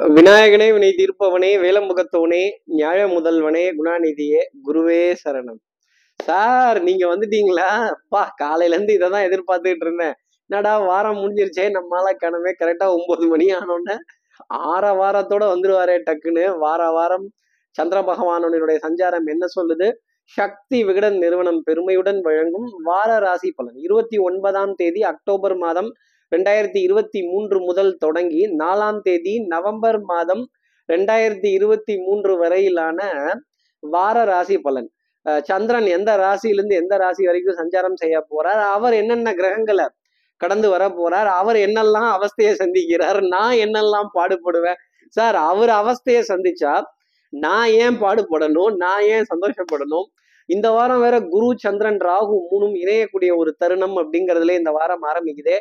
விநாயகனே வினை தீர்ப்பவனே வேலமுகத்தவனே நியாய முதல்வனே குணாநிதியே குருவே சரணம். சார் நீங்க வந்துட்டீங்களா? அப்பா காலையில இருந்து இதை தான் எதிர்பார்த்துக்கிட்டு இருந்தேன். என்னடா வாரம் முடிஞ்சிருச்சே நம்மளால கிளம்பே கரெக்டா ஒன்பது மணி ஆனோடனே ஆற வாரத்தோட வந்துருவாரே டக்குன்னு. வார வாரம் சந்திர பகவானுடைய சஞ்சாரம் என்ன சொல்லுது? சக்தி விகடன் நிறுவனம் பெருமையுடன் வழங்கும் வார ராசி பலன். இருபத்தி ஒன்பதாம் தேதி அக்டோபர் மாதம் ரெண்டாயிரத்தி இருபத்தி மூன்று முதல் தொடங்கி நாலாம் தேதி நவம்பர் மாதம் ரெண்டாயிரத்தி இருபத்தி மூன்று வரையிலான வார ராசி பலன். அஹ் சந்திரன் எந்த ராசியிலிருந்து எந்த ராசி வரைக்கும் சஞ்சாரம் செய்ய போறார்? அவர் என்னென்ன கிரகங்களை கடந்து வர போறார்? அவர் என்னெல்லாம் அவஸ்தையை சந்திக்கிறார்? நான் என்னெல்லாம் பாடுபடுவேன்? சார் அவர் அவஸ்தையை சந்திச்சா நான் ஏன் பாடுபடணும்? நான் ஏன் சந்தோஷப்படணும்? இந்த வாரம் வேற குரு சந்திரன் ராகு மூணும் இணையக்கூடிய ஒரு தருணம் அப்படிங்கிறதுல இந்த வாரம் ஆரம்பிக்குதே.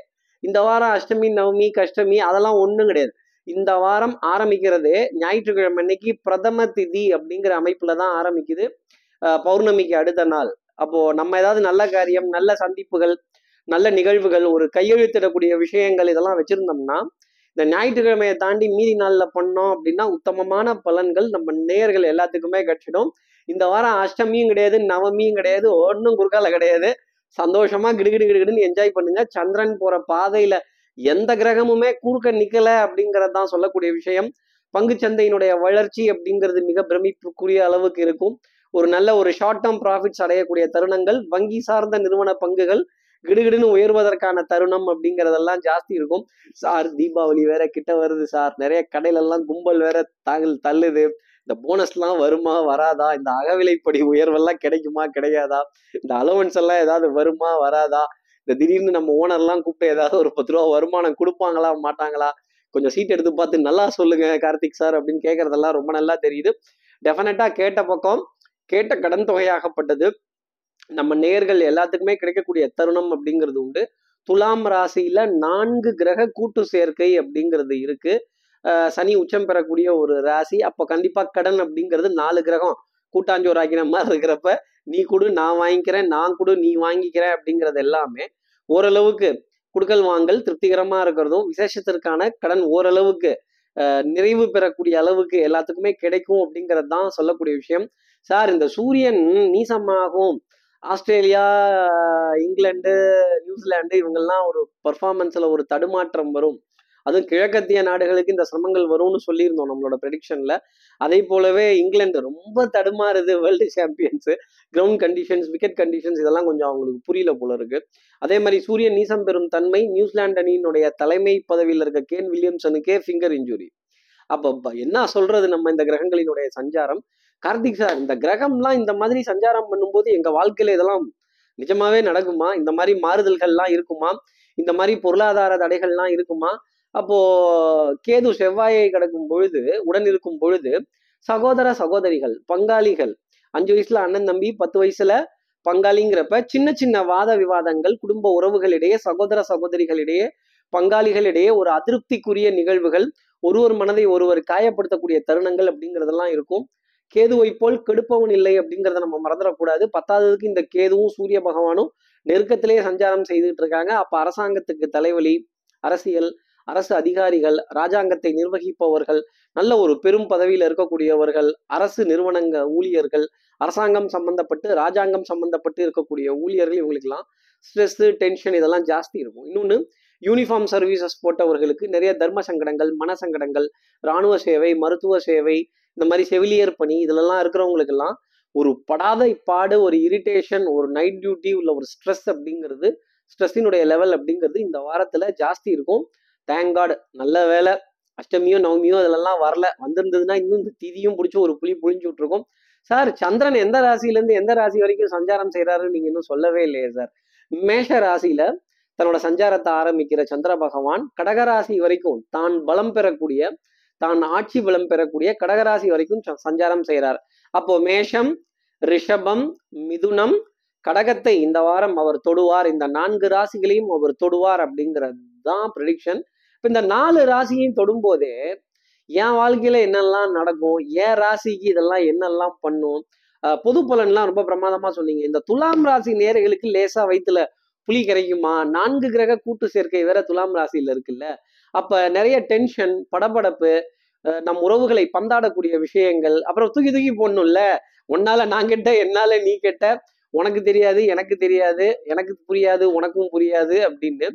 இந்த வாரம் அஷ்டமி நவமி கஷ்டமி அதெல்லாம் ஒன்றும் கிடையாது. இந்த வாரம் ஆரம்பிக்கிறது ஞாயிற்றுக்கிழமை அன்னைக்கு பிரதம திதி அப்படிங்கிற அமைப்புல தான் ஆரம்பிக்குது. பௌர்ணமிக்கு அடுத்த நாள். அப்போ நம்ம ஏதாவது நல்ல காரியம் நல்ல சந்திப்புகள் நல்ல நிகழ்வுகள் ஒரு கையெழுத்திடக்கூடிய விஷயங்கள் இதெல்லாம் வச்சிருந்தோம்னா இந்த ஞாயிற்றுக்கிழமையை தாண்டி மீதி நாளில் பண்ணோம் அப்படின்னா உத்தமமான பலன்கள் நம்ம நேயர்கள் எல்லாத்துக்குமே கிடைச்சிடும். இந்த வாரம் அஷ்டமியும் கிடையாது நவமியும் கிடையாது ஒன்றும் குறுக்கால கிடையாது. சந்தோஷமா கிடுகிடு கிடுகிடுன்னு என்ஜாய் பண்ணுங்க. சந்திரன் போற பாதையில எந்த கிரகமுமே குறுக்க நிக்கல அப்படிங்கறது தான் சொல்லக்கூடிய விஷயம். பங்கு சந்தையினுடைய வளர்ச்சி அப்படிங்கிறது மிக பிரமிப்புக்குரிய அளவுக்கு இருக்கும். ஒரு நல்ல ஒரு ஷார்ட் டேர்ம் ப்ராஃபிட்ஸ் அடையக்கூடிய தருணங்கள் வங்கி சார்ந்த நிறுவன பங்குகள் கிடுகிடுன்னு உயர்வதற்கான தருணம் அப்படிங்கறதெல்லாம் ஜாஸ்தி இருக்கும். சார் தீபாவளி வேற கிட்ட வருது சார். நிறைய கடையில எல்லாம் கும்பல் வேற தாங்கல் தள்ளுது. இந்த போனஸ்லாம் வருமா வராதா? இந்த அகவிலைப்படி உயர்வெல்லாம் கிடைக்குமா கிடையாதா? இந்த அலவன்ஸ் எல்லாம் ஏதாவது வருமா வராதா? இந்த திடீர்னு நம்ம ஓனர்லாம் கூப்பிட்டு ஏதாவது ஒரு பத்து ரூபா வருமானம் கொடுப்பாங்களா மாட்டாங்களா? கொஞ்சம் சீட் எடுத்து பார்த்து நல்லா சொல்லுங்க கார்த்திக் சார் அப்படின்னு கேட்கறதெல்லாம் ரொம்ப நல்லா தெரியுது. டெஃபினட்டா கேட்ட பக்கம் கேட்ட கடன் தொகையாகப்பட்டது. நம்ம நேர்கள் எல்லாத்துக்குமே கிடைக்கக்கூடிய தருணம் அப்படிங்கிறது உண்டு. துலாம் ராசியில நான்கு கிரக கூட்டு சேர்க்கை அப்படிங்கிறது இருக்கு. சனி உச்சம் பெறக்கூடிய ஒரு ராசி. அப்போ கண்டிப்பாக கடன் அப்படிங்கிறது நாலு கிரகம். கூட்டாஞ்சோர் ஆக்கின மாதிரி இருக்கிறப்ப நீ கொடு நான் வாங்கிக்கிறேன் நான் கொடு நீ வாங்கிக்கிறேன் அப்படிங்கிறது எல்லாமே ஓரளவுக்கு குடுக்கல் வாங்கல் திருப்திகரமாக இருக்கிறதும் விசேஷத்திற்கான கடன் ஓரளவுக்கு நிறைவு பெறக்கூடிய அளவுக்கு எல்லாத்துக்குமே கிடைக்கும் அப்படிங்கிறது தான் சொல்லக்கூடிய விஷயம். சார் இந்த சூரியன் நீசமாகும். ஆஸ்திரேலியா இங்கிலாந்து நியூசிலாந்து இவங்கெல்லாம் ஒரு பர்ஃபார்மன்ஸில் ஒரு தடுமாற்றம் வரும். அதுவும் கிழக்கத்திய நாடுகளுக்கு இந்த சிரமங்கள் வரும்னு சொல்லியிருந்தோம் நம்மளோட ப்ரெடிக்ஷன்ல அதே போலவே இங்கிலாந்து ரொம்ப தடுமாறுது world champions ground conditions wicket conditions இதெல்லாம் கொஞ்சம் அவங்களுக்கு புரியல போல இருக்கு அதே மாதிரி சூரியன் நீசம் பெறும் தன்மை நியூசிலாந்து அணியினுடைய தலைமை பதவியில் இருக்க கேன் வில்லியம்சனுக்கே ஃபிங்கர் இன்ஜுரி அப்ப என்ன சொல்றது நம்ம இந்த கிரகங்களினுடைய சஞ்சாரம்? கார்த்திக் சார் இந்த கிரகம்லாம் இந்த மாதிரி சஞ்சாரம் பண்ணும்போது எங்க வாழ்க்கையில இதெல்லாம் நிஜமாவே நடக்குமா? இந்த மாதிரி மாறுதல்கள்லாம் இருக்குமா? இந்த மாதிரி பொருளாதார தடைகள்லாம் இருக்குமா? அப்போ கேது செவ்வாயை கடக்கும் பொழுது உடன் இருக்கும் பொழுது சகோதர சகோதரிகள் பங்காளிகள் அஞ்சு வயசுல அண்ணன் தம்பி பத்து வயசுல பங்காளிங்கிறப்ப சின்ன சின்ன வாத விவாதங்கள் குடும்ப உறவுகளிடையே சகோதர சகோதரிகளிடையே பங்காளிகளிடையே ஒரு அதிருப்திக்குரிய நிகழ்வுகள் ஒருவர் மனதை ஒருவர் காயப்படுத்தக்கூடிய தருணங்கள் அப்படிங்கிறதெல்லாம் இருக்கும். கேதுவை போல் கெடுப்பவன் இல்லை அப்படிங்கிறத நம்ம மறந்துடக்கூடாது. பத்தாவதுக்கு இந்த கேதுவும் சூரிய பகவானும் நெருக்கத்திலேயே சஞ்சாரம் செய்துட்டு இருக்காங்க. அப்ப அரசாங்கத்துக்கு தலைவலி அரசியல் அரசு அதிகாரிகள் ராஜாங்கத்தை நிர்வகிப்பவர்கள் நல்ல ஒரு பெரும் பதவியில் இருக்கக்கூடியவர்கள் அரசு நிறுவனங்க ஊழியர்கள் அரசாங்கம் சம்பந்தப்பட்டு ராஜாங்கம் சம்பந்தப்பட்டு இருக்கக்கூடிய ஊழியர்கள் இவங்களுக்கெல்லாம் ஸ்ட்ரெஸ் டென்ஷன் இதெல்லாம் ஜாஸ்தி இருக்கும். இன்னொன்று யூனிஃபார்ம் சர்வீசஸ் போட்டவர்களுக்கு நிறைய தர்ம சங்கடங்கள் மன சங்கடங்கள் இராணுவ சேவை மருத்துவ சேவை இந்த மாதிரி செவிலியர் பணி இதுலலாம் இருக்கிறவங்களுக்கெல்லாம் ஒரு படாத பாடு ஒரு இரிட்டேஷன் ஒரு நைட் டியூட்டி உள்ள ஒரு ஸ்ட்ரெஸ் அப்படிங்கிறது ஸ்ட்ரெஸ்ஸினுடைய லெவல் அப்படிங்கிறது இந்த வாரத்தில் ஜாஸ்தி இருக்கும். தேங்க் நல்ல வேலை அஷ்டமியோ நவமியோ இதெல்லாம் வரல. வந்திருந்ததுன்னா இன்னும் இந்த திதியும் பிடிச்சி ஒரு புளி புளிஞ்சு விட்டுருக்கும். சார் சந்திரன் எந்த ராசியிலேருந்து எந்த ராசி வரைக்கும் சஞ்சாரம் செய்கிறாருன்னு நீங்கள் இன்னும் சொல்லவே இல்லையே சார் மேஷ ராசியில் தன்னோட சஞ்சாரத்தை ஆரம்பிக்கிற சந்திர பகவான் கடகராசி வரைக்கும் தான் பலம் பெறக்கூடிய தான் ஆட்சி பலம் பெறக்கூடிய கடகராசி வரைக்கும் சஞ்சாரம் செய்கிறார் அப்போ மேஷம் ரிஷபம் மிதுனம் கடகத்தை இந்த வாரம் அவர் தொடுவார். இந்த நான்கு ராசிகளையும் அவர் தொடுவார் அப்படிங்கிறது தான் ப்ரெடிக்ஷன் இப்போ இந்த நாலு ராசியையும் தொடும்போதே என் வாழ்க்கையில என்னெல்லாம் நடக்கும் என் ராசிக்கு இதெல்லாம் என்னெல்லாம் பண்ணும்? பொது பலன்லாம் ரொம்ப பிரமாதமா சொன்னீங்க. இந்த துலாம் ராசி நேர்களுக்கு லேசா வயித்துல புலி கிடைக்குமா நான்கு கிரக கூட்டு சேர்க்கை வேற துலாம் ராசியில இருக்குல்ல. அப்ப நிறைய டென்ஷன் படபடப்பு நம் உறவுகளை பந்தாடக்கூடிய விஷயங்கள் அப்புறம் தூக்கி தூக்கி போடணும்ல. உன்னால நான் கெட்ட என்னால நீ கெட்ட உனக்கு தெரியாது எனக்கு தெரியாது எனக்கு புரியாது உனக்கும் புரியாது அப்படின்னு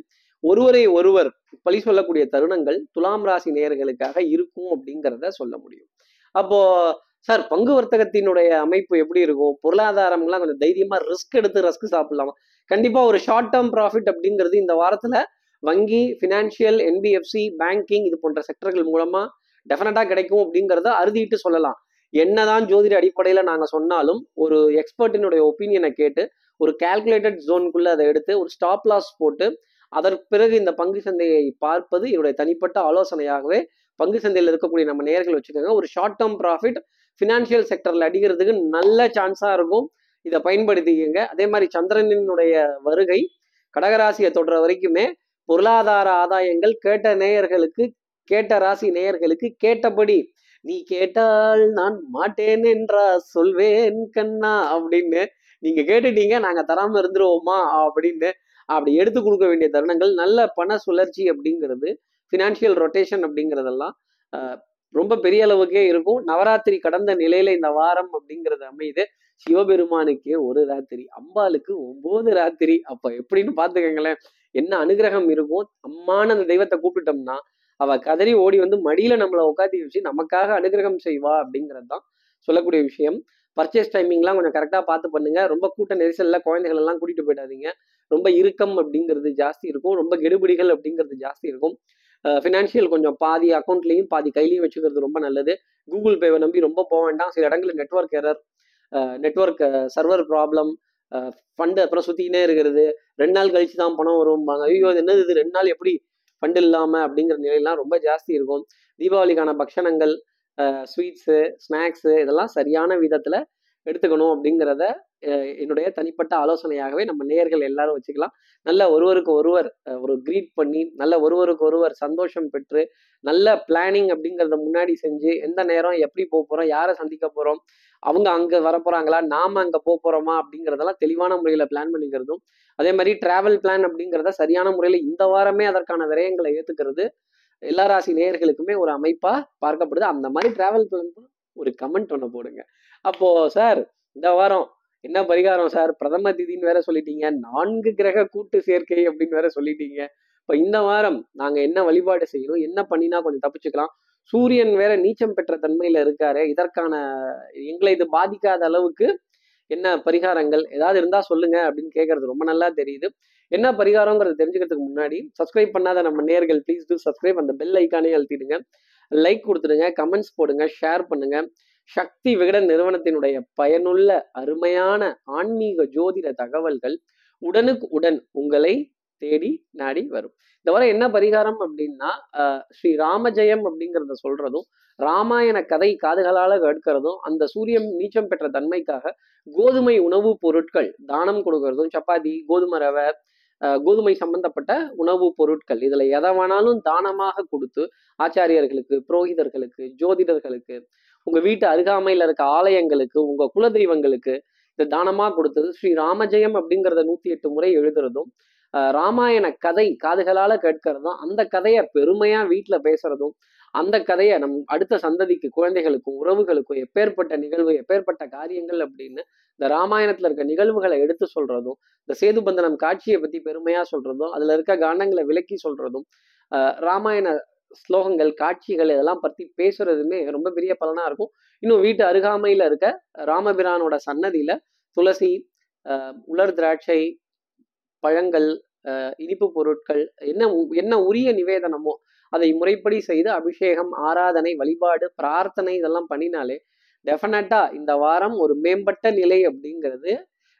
ஒருவரை ஒருவர் பழி சொல்லக்கூடிய தருணங்கள் துலாம் ராசி நேயர்களுக்காக இருக்கும் அப்படிங்கிறத சொல்ல முடியும். அப்போ சார் பங்கு வர்த்தகத்தினுடைய அமைப்பு எப்படி இருக்கும்? பொருளாதாரம்லாம் கொஞ்சம் தைரியமா ரிஸ்க் எடுத்து ரிஸ்க் சாப்பிடலாமா? கண்டிப்பா ஒரு ஷார்ட் டேர்ம் ப்ராஃபிட் அப்படிங்கிறது இந்த வாரத்துல வங்கி ஃபினான்ஷியல் என்பிஎஃப்சி பேங்கிங் இது போன்ற செக்டர்கள் மூலமா டெஃபினட்டா கிடைக்கும் அப்படிங்கிறத அறுதிட்டு சொல்லலாம். என்னதான் ஜோதிட அடிப்படையில நாங்க சொன்னாலும் ஒரு எக்ஸ்பர்ட்டினுடைய ஒப்பீனியனை கேட்டு ஒரு கால்குலேட்டட் ஜோனுக்குள்ள அதை எடுத்து ஒரு ஸ்டாப் லாஸ் போட்டு அதற்கு பிறகு இந்த பங்கு சந்தையை பார்ப்பது என்னுடைய தனிப்பட்ட ஆலோசனையாகவே பங்கு சந்தையில் இருக்கக்கூடிய நம்ம நேர்கள் வச்சுக்கோங்க ஒரு ஷார்ட் டேர்ம் ப்ராஃபிட் ஃபினான்ஷியல் செக்டர்ல அடிக்கிறதுக்கு நல்ல சான்ஸா இருக்கும். இதை பயன்படுத்திக்கங்க. அதே மாதிரி சந்திரனினுடைய வருகை கடகராசியை தொடுற வரைக்குமே பொருளாதார ஆதாயங்கள் கேட்ட நேயர்களுக்கு கேட்ட ராசி நேயர்களுக்கு கேட்டபடி நீ கேட்டால் நான் மாட்டேன் என்றா சொல்வேன் கண்ணா அப்படின்னு நீங்க கேட்டுட்டீங்க. நாங்க தராம இருந்துருவோமா அப்படின்னு அப்படி எடுத்து கொடுக்க வேண்டிய தருணங்கள் நல்ல பண சுழற்சி அப்படிங்கிறது ஃபினான்ஷியல் ரொட்டேஷன் அப்படிங்கிறதெல்லாம் ரொம்ப பெரிய அளவுக்கே இருக்கும். நவராத்திரி கடந்த நிலையில இந்த வாரம் அப்படிங்கிறது அமையுது. சிவபெருமானுக்கே ஒரு ராத்திரி அம்பாளுக்கு ஒன்பது ராத்திரி. அப்ப எப்படின்னு பாத்துக்கங்களேன் என்ன அனுகிரகம் இருக்கும்? அம்மான அந்த தெய்வத்தை கூப்பிட்டோம்னா அவ கதறி ஓடி வந்து மடியில நம்மளை உட்காத்தி வச்சு நமக்காக அனுகிரகம் செய்வா அப்படிங்கிறது தான் சொல்லக்கூடிய விஷயம். பர்ச்சேஸ் டைமிங்லாம் கொஞ்சம் கரெக்டாக பார்த்து பண்ணுங்க. ரொம்ப கூட்ட நெரிசலில் குழந்தைகள் எல்லாம் கூட்டிகிட்டு போயிடாதீங்க. ரொம்ப இறுக்கம் அப்படிங்கிறது ஜாஸ்தி இருக்கும். ரொம்ப கெடுபிடிகள் அப்படிங்கிறது ஜாஸ்தி இருக்கும். ஃபினான்ஷியல் கொஞ்சம் பாதி அக்கௌண்ட்லையும் பாதி கையிலையும் வச்சுக்கிறது ரொம்ப நல்லது. கூகுள் பேவை நம்பி ரொம்ப போக வேண்டாம். சில இடங்களில் network error network server problem fund அப்புறம் சுற்றிக்கினே இருக்கிறது. ரெண்டு நாள் கழிச்சு தான் பணம் வரும்பாங்க ஐயோ இது என்னது? இது ரெண்டு நாள் எப்படி ஃபண்ட் இல்லாமல் அப்படிங்கிற நிலையெல்லாம் ரொம்ப ஜாஸ்தி இருக்கும். தீபாவளிக்கான பக்ஷணங்கள் ஸ்வீட்ஸு ஸ்நாக்ஸு இதெல்லாம் சரியான விதத்தில் எடுத்துக்கணும் அப்படிங்கிறத என்னுடைய தனிப்பட்ட ஆலோசனையாகவே நம்ம நேயர்கள் எல்லாரும் வச்சுக்கலாம். நல்ல ஒருவருக்கு ஒருவர் ஒரு க்ரீட் பண்ணி நல்ல ஒருவருக்கு ஒருவர் சந்தோஷம் பெற்று நல்ல பிளானிங் அப்படிங்கிறத முன்னாடி செஞ்சு எந்த நேரம் எப்படி போக போகிறோம் யாரை சந்திக்க போகிறோம் அவங்க அங்கே வர போகிறாங்களா நாம அங்கே போக போகிறோமா அப்படிங்கிறதெல்லாம் தெளிவான முறையில் பிளான் பண்ணிக்கிறதும் அதே மாதிரி டிராவல் பிளான் அப்படிங்கிறத சரியான முறையில் இந்த வாரமே அதற்கான விரயங்களை ஏற்றுக்கிறது எல்லா ராசி நேயர்களுக்குமே ஒரு அமைப்பா பார்க்கப்படுது. அந்த மாதிரி டிராவல் பிளான் ஒரு கமெண்ட் ஒன்று போடுங்க. அப்போ சார் இந்த வாரம் என்ன பரிகாரம் சார் பிரதம திதின்னு வேற சொல்லிட்டீங்க. நான்கு கிரக கூட்டு சேர்க்கை அப்படின்னு வேற சொல்லிட்டீங்க. இப்போ இந்த வாரம் நாங்க என்ன வழிபாடு செய்யணும்? என்ன பண்ணினா கொஞ்சம் தப்பிச்சுக்கலாம். சூரியன் வேற நீச்சம் பெற்ற தன்மையில இருக்காரு. இதற்கான எங்களை இது பாதிக்காத அளவுக்கு என்ன பரிகாரங்கள்? ஏதாவது இருந்தா சொல்லுங்க அப்படின்னு கேட்கறது ரொம்ப நல்லா தெரியுது. என்ன பரிகாரங்கிறத தெரிஞ்சுக்கிறதுக்கு முன்னாடி சப்ஸ்கிரைப் பண்ணாத நம்ம நேர்கள் ப்ளீஸ் டூ சப்ஸ்கிரைப் அந்த பெல் ஐக்கானே அழுத்திடுங்க. லைக் கொடுத்துடுங்க கமெண்ட்ஸ் போடுங்க ஷேர் பண்ணுங்க. சக்தி விகடன் நிறுவனத்தினுடைய பயனுள்ள அருமையான ஆன்மீக ஜோதிட தகவல்கள் உடனுக்கு உடன் உங்களை தேடி நாடி வரும். இந்த வர என்ன பரிகாரம் அப்படின்னா ஸ்ரீ ராமஜெயம் அப்படிங்கிறத சொல்றதும் ராமாயண கதை காதுகளால கேட்கிறதும் அந்த சூரியன் நீச்சம் பெற்ற தன்மைக்காக கோதுமை உணவுப் பொருட்கள் தானம் கொடுக்கறதும் சப்பாத்தி கோதுமை ரவை கோதுமை சம்பந்தப்பட்ட உணவுப் பொருட்கள். இதுல எதை வேணாலும் தானமாக கொடுத்து ஆச்சாரியர்களுக்கு புரோகிதர்களுக்கு ஜோதிடர்களுக்கு உங்க வீட்டு அருகாமையில இருக்க ஆலயங்களுக்கு உங்க குலதெய்வங்களுக்கு இந்த தானமா கொடுத்தது? ஸ்ரீ ராமஜெயம் அப்படிங்கிறத நூத்தி எட்டு முறை எழுதுறதும் ராமாயண கதை காதுகளால கேட்கறதும் அந்த கதையை பெருமையா வீட்டுல பேசுறதும் அந்த கதையை நம் அடுத்த சந்ததிக்கு குழந்தைகளுக்கும் உறவுகளுக்கும் எப்பேற்பட்ட நிகழ்வு எப்பேற்பட்ட காரியங்கள் அப்படின்னு இந்த ராமாயணத்துல இருக்க நிகழ்வுகளை எடுத்து சொல்றதும் இந்த சேதுபந்தனம் காட்சியை பத்தி பெருமையா சொல்றதும் அதுல இருக்க கானங்களை விளக்கி சொல்றதும் ஆஹ் ராமாயண ஸ்லோகங்கள் காட்சிகள் இதெல்லாம் பத்தி பேசுறதுமே ரொம்ப பெரிய பலனா இருக்கும். இன்னும் வீட்டு அருகாமையில இருக்க ராமபிரானோட சன்னதியில துளசி ஆஹ் உலர் திராட்சை பழங்கள் ஆஹ் இனிப்பு பொருட்கள் என்ன உ- என்ன உரிய நிவேதனமோ அதை முறைப்படி செய்து அபிஷேகம் ஆராதனை வழிபாடு பிரார்த்தனை இதெல்லாம் பண்ணினாலே டெஃபினட்டா இந்த வாரம் ஒரு மேம்பட்ட நிலை அப்படிங்கிறது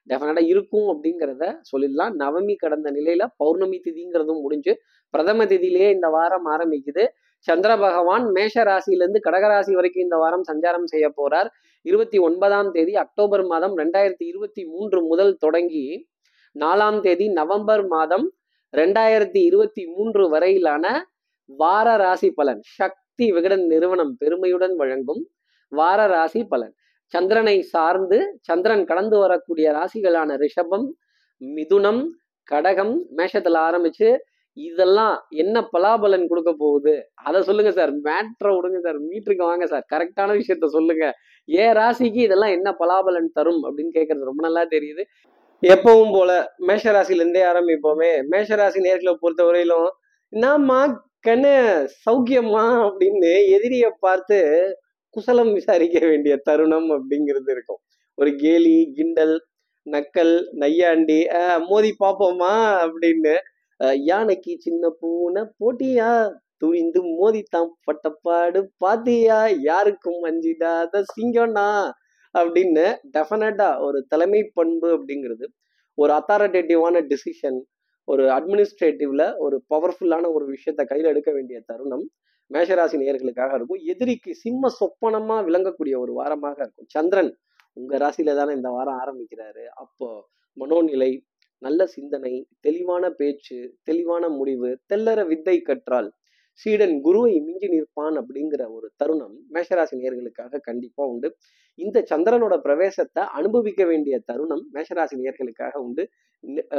டெஃபினட்டா இருக்கும் அப்படிங்கிறத சொல்லிடலாம். நவமி கடந்த நிலையில பௌர்ணமி திதிங்கிறதும் முடிஞ்சு பிரதம திதியிலேயே இந்த வாரம் ஆரம்பிக்குது. சந்திர பகவான் மேஷ ராசியிலிருந்து கடகராசி வரைக்கும் இந்த வாரம் சஞ்சாரம் செய்ய போறார். இருபத்தி ஒன்பதாம் தேதி அக்டோபர் மாதம் ரெண்டாயிரத்தி இருபத்தி மூன்று முதல் தொடங்கி நாலாம் தேதி நவம்பர் மாதம் ரெண்டாயிரத்தி இருபத்தி மூன்று வரையிலான வார ராசி பலன். சக்தி விகடன் நிறுவனம் பெருமையுடன் வழங்கும் வார ராசி பலன். சந்திரனை சார்ந்து சந்திரன் கடந்து வரக்கூடிய ராசிகளான ரிஷபம் மிதுனம் கடகம் மேஷத்துல ஆரம்பிச்சு இதெல்லாம் என்ன பலாபலன் கொடுக்க போகுது? அதை சொல்லுங்க சார். மேட்ரை விடுங்க சார். மீட்டருக்கு வாங்க சார். கரெக்டான விஷயத்த சொல்லுங்க. ஏன் ராசிக்கு இதெல்லாம் என்ன பலாபலன் தரும் அப்படின்னு கேட்கறது ரொம்ப நல்லா தெரியுது. எப்பவும் போல மேஷராசிலேருந்தே ஆரம்பிப்போமே. மேஷராசி நேர்களை பொறுத்த வரையிலும் நாம கண்ணு சௌக்கியமா அப்படின்னு எதிரிய பார்த்து குசலம் விசாரிக்க வேண்டிய தருணம் அப்படிங்கிறது இருக்கும். ஒரு கேலி கிண்டல் நக்கல் நையாண்டி மோதி பாப்போமா அப்படின்னு யானைக்கு சின்ன பூனை போட்டியா? துணிந்து மோதித்தான் பட்டப்பாடு பாத்தியா? யாருக்கும் அஞ்சிடாத சிங்கம்னா அப்படின்னு டெஃபினட்டா ஒரு தலைமை பண்பு அப்படிங்கிறது ஒரு அத்தாரிட்டேட்டிவான டிசிஷன் ஒரு அட்மினிஸ்ட்ரேட்டிவ்ல ஒரு பவர்ஃபுல்லான ஒரு விஷயத்த கையில் எடுக்க வேண்டிய தருணம் மேஷராசி நேர்களுக்காக இருக்கும். எதிரிக்கு சிம்ம சொப்பனமா விளங்கக்கூடிய ஒரு வாரமாக இருக்கும். சந்திரன் உங்க ராசியில தானே இந்த வாரம் ஆரம்பிக்கிறாரு. அப்போ மனோநிலை நல்ல சிந்தனை தெளிவான பேச்சு தெளிவான முடிவு தெல்லற வித்தை கற்றால் சீடன் குருவை மிஞ்சி நிற்பான் அப்படிங்கிற ஒரு தருணம் மேஷராசி நேர்களுக்காக கண்டிப்பா உண்டு. இந்த சந்திரனோட பிரவேசத்தை அனுபவிக்க வேண்டிய தருணம் மேஷராசி நேர்களுக்காக உண்டு.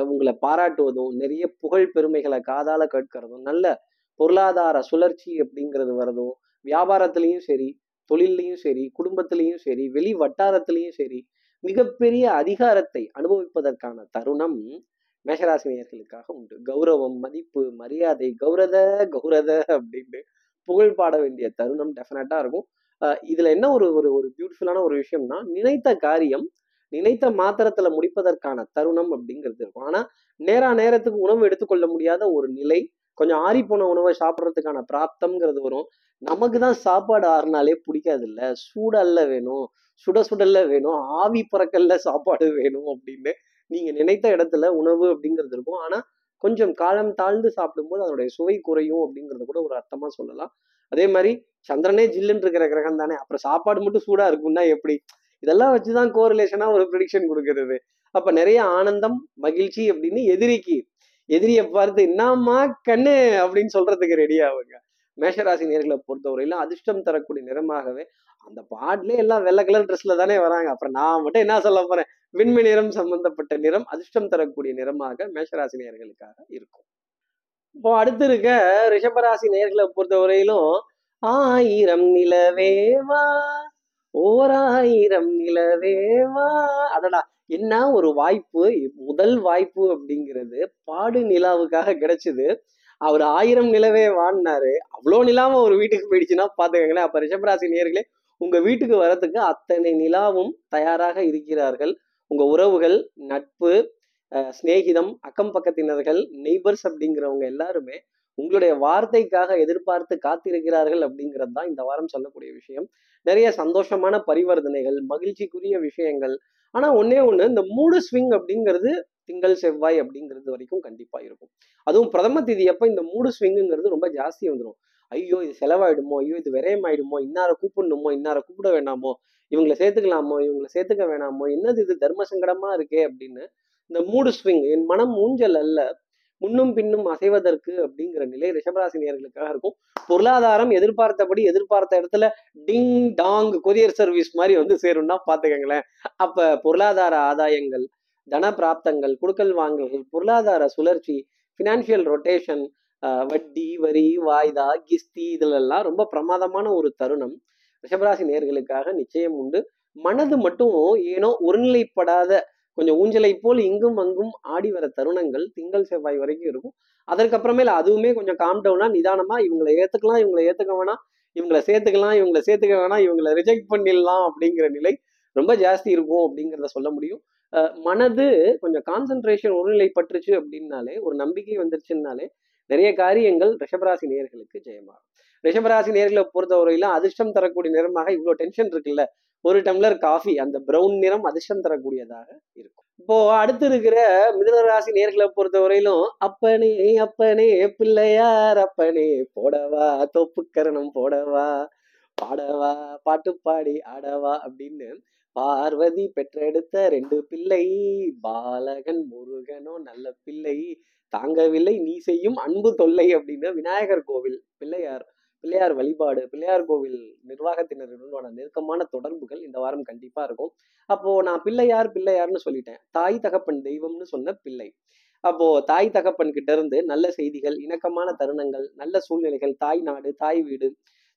உங்களை பாராட்டுவதும் நிறைய புகழ் பெருமைகளை காதால கேட்கறதும் நல்ல பொருளாதார சுழற்சி அப்படிங்கிறது வரதும் வியாபாரத்திலையும் சரி தொழில்லையும் சரி குடும்பத்திலையும் சரி வெளி வட்டாரத்திலையும் சரி மிகப்பெரிய அதிகாரத்தை அனுபவிப்பதற்கான தருணம் மேஷராசினியர்களுக்காக உண்டு. கௌரவம் மதிப்பு மரியாதை கௌரத கௌரத அப்படின்னு புகழ் பாட வேண்டிய தருணம் டெஃபினட்டா இருக்கும். இதுல என்ன ஒரு ஒரு ஒரு பியூட்டிஃபுல்லான ஒரு விஷயம்னா நினைத்த காரியம் நினைத்த மாத்திரத்துல முடிப்பதற்கான தருணம் அப்படிங்கிறது இருக்கும். ஆனா நேரா நேரத்துக்கு உணவு எடுத்துக்கொள்ள முடியாத ஒரு நிலை கொஞ்சம் ஆறிப்போன உணவை சாப்பிட்றதுக்கான பிராப்தம்ங்கிறது வரும். நமக்கு தான் சாப்பாடு ஆறுனாலே பிடிக்காது இல்லை சூடல்ல வேணும் சுட சுடல்ல வேணும் ஆவி பறக்கல்ல சாப்பாடு வேணும் அப்படின்னு நீங்க நினைத்த இடத்துல உணவு அப்படிங்கிறது இருக்கும். ஆனா கொஞ்சம் காலம் தாழ்ந்து சாப்பிடும்போது அதனுடைய சுவை குறையும் அப்படிங்கறது கூட ஒரு அர்த்தமா சொல்லலாம். அதே மாதிரி சந்திரனே ஜில்லுன்னு இருக்கிற கிரகம் தானே. அப்புறம் சாப்பாடு மட்டும் சூடா இருக்கும்னா எப்படி? இதெல்லாம் வச்சுதான் கோரிலேஷனா ஒரு ப்ரிடிக்ஷன் கொடுக்கறது. அப்ப நிறைய ஆனந்தம் மகிழ்ச்சி அப்படின்னு எதிரிக்கு எதிரியை பார்த்து என்னம்மா கண்ணு? அப்படின்னு சொல்றதுக்கு ரெடி ஆகுங்க. மேஷராசி நேர்களை பொறுத்தவரையிலும் அதிர்ஷ்டம் தரக்கூடிய நிறமாகவே அந்த பாட்டிலே எல்லாம் வெள்ளை கலர் ட்ரெஸ்ல தானே வராங்க. அப்புறம் நான் மட்டும் என்ன சொல்ல போறேன்? விண்மி நிறம் சம்பந்தப்பட்ட நிறம் அதிர்ஷ்டம் தரக்கூடிய நிறமாக மேஷராசி நேர்களுக்காக இருக்கும். இப்போ அடுத்து இருக்க ரிஷபராசி நேர்களை பொறுத்தவரையிலும் ஆயிரம் நிலவேவா ஓராயிரம் நிலவேவா அடடா என்ன ஒரு வாய்ப்பு முதல் வாய்ப்பு அப்படிங்கிறது பாடு நிலாவுக்காக கிடைச்சது. அவர் ஆயிரம் நிலவே வாடினாரு அவ்வளோ நிலாவும் ஒரு வீட்டுக்கு போயிடுச்சுன்னா பாத்துக்கங்களேன் அப்ப ரிஷபராசி நேர்களே உங்க வீட்டுக்கு வரத்துக்கு அத்தனை நிலாவும் தயாராக இருக்கிறார்கள். உங்க உறவுகள் நட்பு சிநேகிதம் அக்கம் பக்கத்தினர்கள் நெய்பர்ஸ் அப்படிங்கிறவங்க எல்லாருமே உங்களுடைய வார்த்தைக்காக எதிர்பார்த்து காத்திருக்கிறார்கள் அப்படிங்கிறது தான் இந்த வாரம் சொல்லக்கூடிய விஷயம். நிறைய சந்தோஷமான பரிவர்த்தனைகள் மகிழ்ச்சிக்குரிய விஷயங்கள். ஆனா ஒன்னே ஒண்ணு இந்த மூடு ஸ்விங் அப்படிங்கிறது திங்கள் செவ்வாய் அப்படிங்கிறது வரைக்கும் கண்டிப்பா இருக்கும். அதுவும் பிரதம திதி அப்ப இந்த மூடு ஸ்விங்குங்கிறது ரொம்ப ஜாஸ்தி வந்துடும் ஐயோ இது செலவாயிடுமோ? ஐயோ இது விரயமாயிடுமோ? இன்னார கூப்பிடணுமோ? இன்னார கூப்பிட வேண்டாமோ இவங்களை சேர்த்துக்கலாமோ? இவங்களை சேர்த்துக்க வேணாமோ? என்னது இது தர்ம சங்கடமா இருக்கே அப்படின்னு இந்த மூடு ஸ்விங் என் மனம் ஊஞ்சல் அல்ல. முன்னும் பின்னும் அசைவதற்கு அப்படிங்கிற நிலை ரிஷபராசி நேர்களுக்காக இருக்கும். பொருளாதாரம் எதிர்பார்த்தபடி எதிர்பார்த்த இடத்துல டிங் டாங் கொரியர் சர்வீஸ் மாதிரி வந்து சேரும்னா பார்த்துக்கங்களேன். அப்போ பொருளாதார ஆதாயங்கள் தன பிராப்தங்கள் குடுக்கல் வாங்கல்கள் பொருளாதார சுழற்சி ஃபினான்ஷியல் ரொட்டேஷன் வட்டி வரி வாய்தா கிஸ்தி இதிலெல்லாம் ரொம்ப பிரமாதமான ஒரு தருணம் ரிஷபராசி நேர்களுக்காக நிச்சயம் உண்டு. மனது மட்டும் ஏனோ ஒருநிலைப்படாத கொஞ்சம் ஊஞ்சலை போல் இங்கும் அங்கும் ஆடி வர தருணங்கள் திங்கள் செவ்வாய் வரைக்கும் இருக்கும். அதற்கப்புறமேல அதுவுமே கொஞ்சம் காம் டவுனா நிதானமா இவங்களை ஏத்துக்கலாம் இவங்களை ஏத்துக்க வேணாம் இவங்களை சேர்த்துக்கலாம் இவங்களை சேர்த்துக்க வேணாம் இவங்களை ரிஜெக்ட் பண்ணிடலாம் அப்படிங்கிற நிலை ரொம்ப ஜாஸ்தி இருக்கும் அப்படிங்கிறத சொல்ல முடியும். அஹ் மனது கொஞ்சம் கான்சென்ட்ரேஷன் பற்றுச்சு அப்படின்னாலே ஒரு நம்பிக்கை வந்துருச்சுன்னாலே நிறைய காரியங்கள் ரிஷபராசி நேயர்களுக்கு ஜெயமாகும். ரிஷபராசி நேர்களை பொறுத்தவரையில அதிர்ஷ்டம் தரக்கூடிய நிறமாக இவ்வளவு டென்ஷன் இருக்குல்ல ஒரு டம்ளர் காஃபி அந்த ப்ரௌன் நிறம் அதிர்ஷ்டம் தரக்கூடியதாக இருக்கும். இப்போ அடுத்து இருக்கிற மிதனராசி நேர்களை பொறுத்தவரையிலும் அப்பனே அப்பனே பிள்ளையார் அப்பனே போடவா தொப்புக்கரணம் போடவா பாடவா பாட்டு பாடி ஆடவா அப்படின்னு பார்வதி பெற்றெடுத்த ரெண்டு பிள்ளை பாலகன் முருகனோ நல்ல பிள்ளை தாங்கவில்லை நீ செய்யும் அன்பு தொல்லை அப்படின்னு விநாயகர் கோவில் பிள்ளையார் பிள்ளையார் வழிபாடு பிள்ளையார் கோவில் நிர்வாகத்தினருடனான நெருக்கமான தொடர்புகள் இந்த வாரம் கண்டிப்பா இருக்கும். அப்போ நான் பிள்ளையார் பிள்ளையார்னு சொல்லிட்டேன். தாய் தகப்பன் தெய்வம்னு சொன்ன பிள்ளை. அப்போ தாய் தகப்பன் கிட்ட இருந்து நல்ல செய்திகள் இணக்கமான தருணங்கள் நல்ல சூழ்நிலைகள் தாய் நாடு தாய் வீடு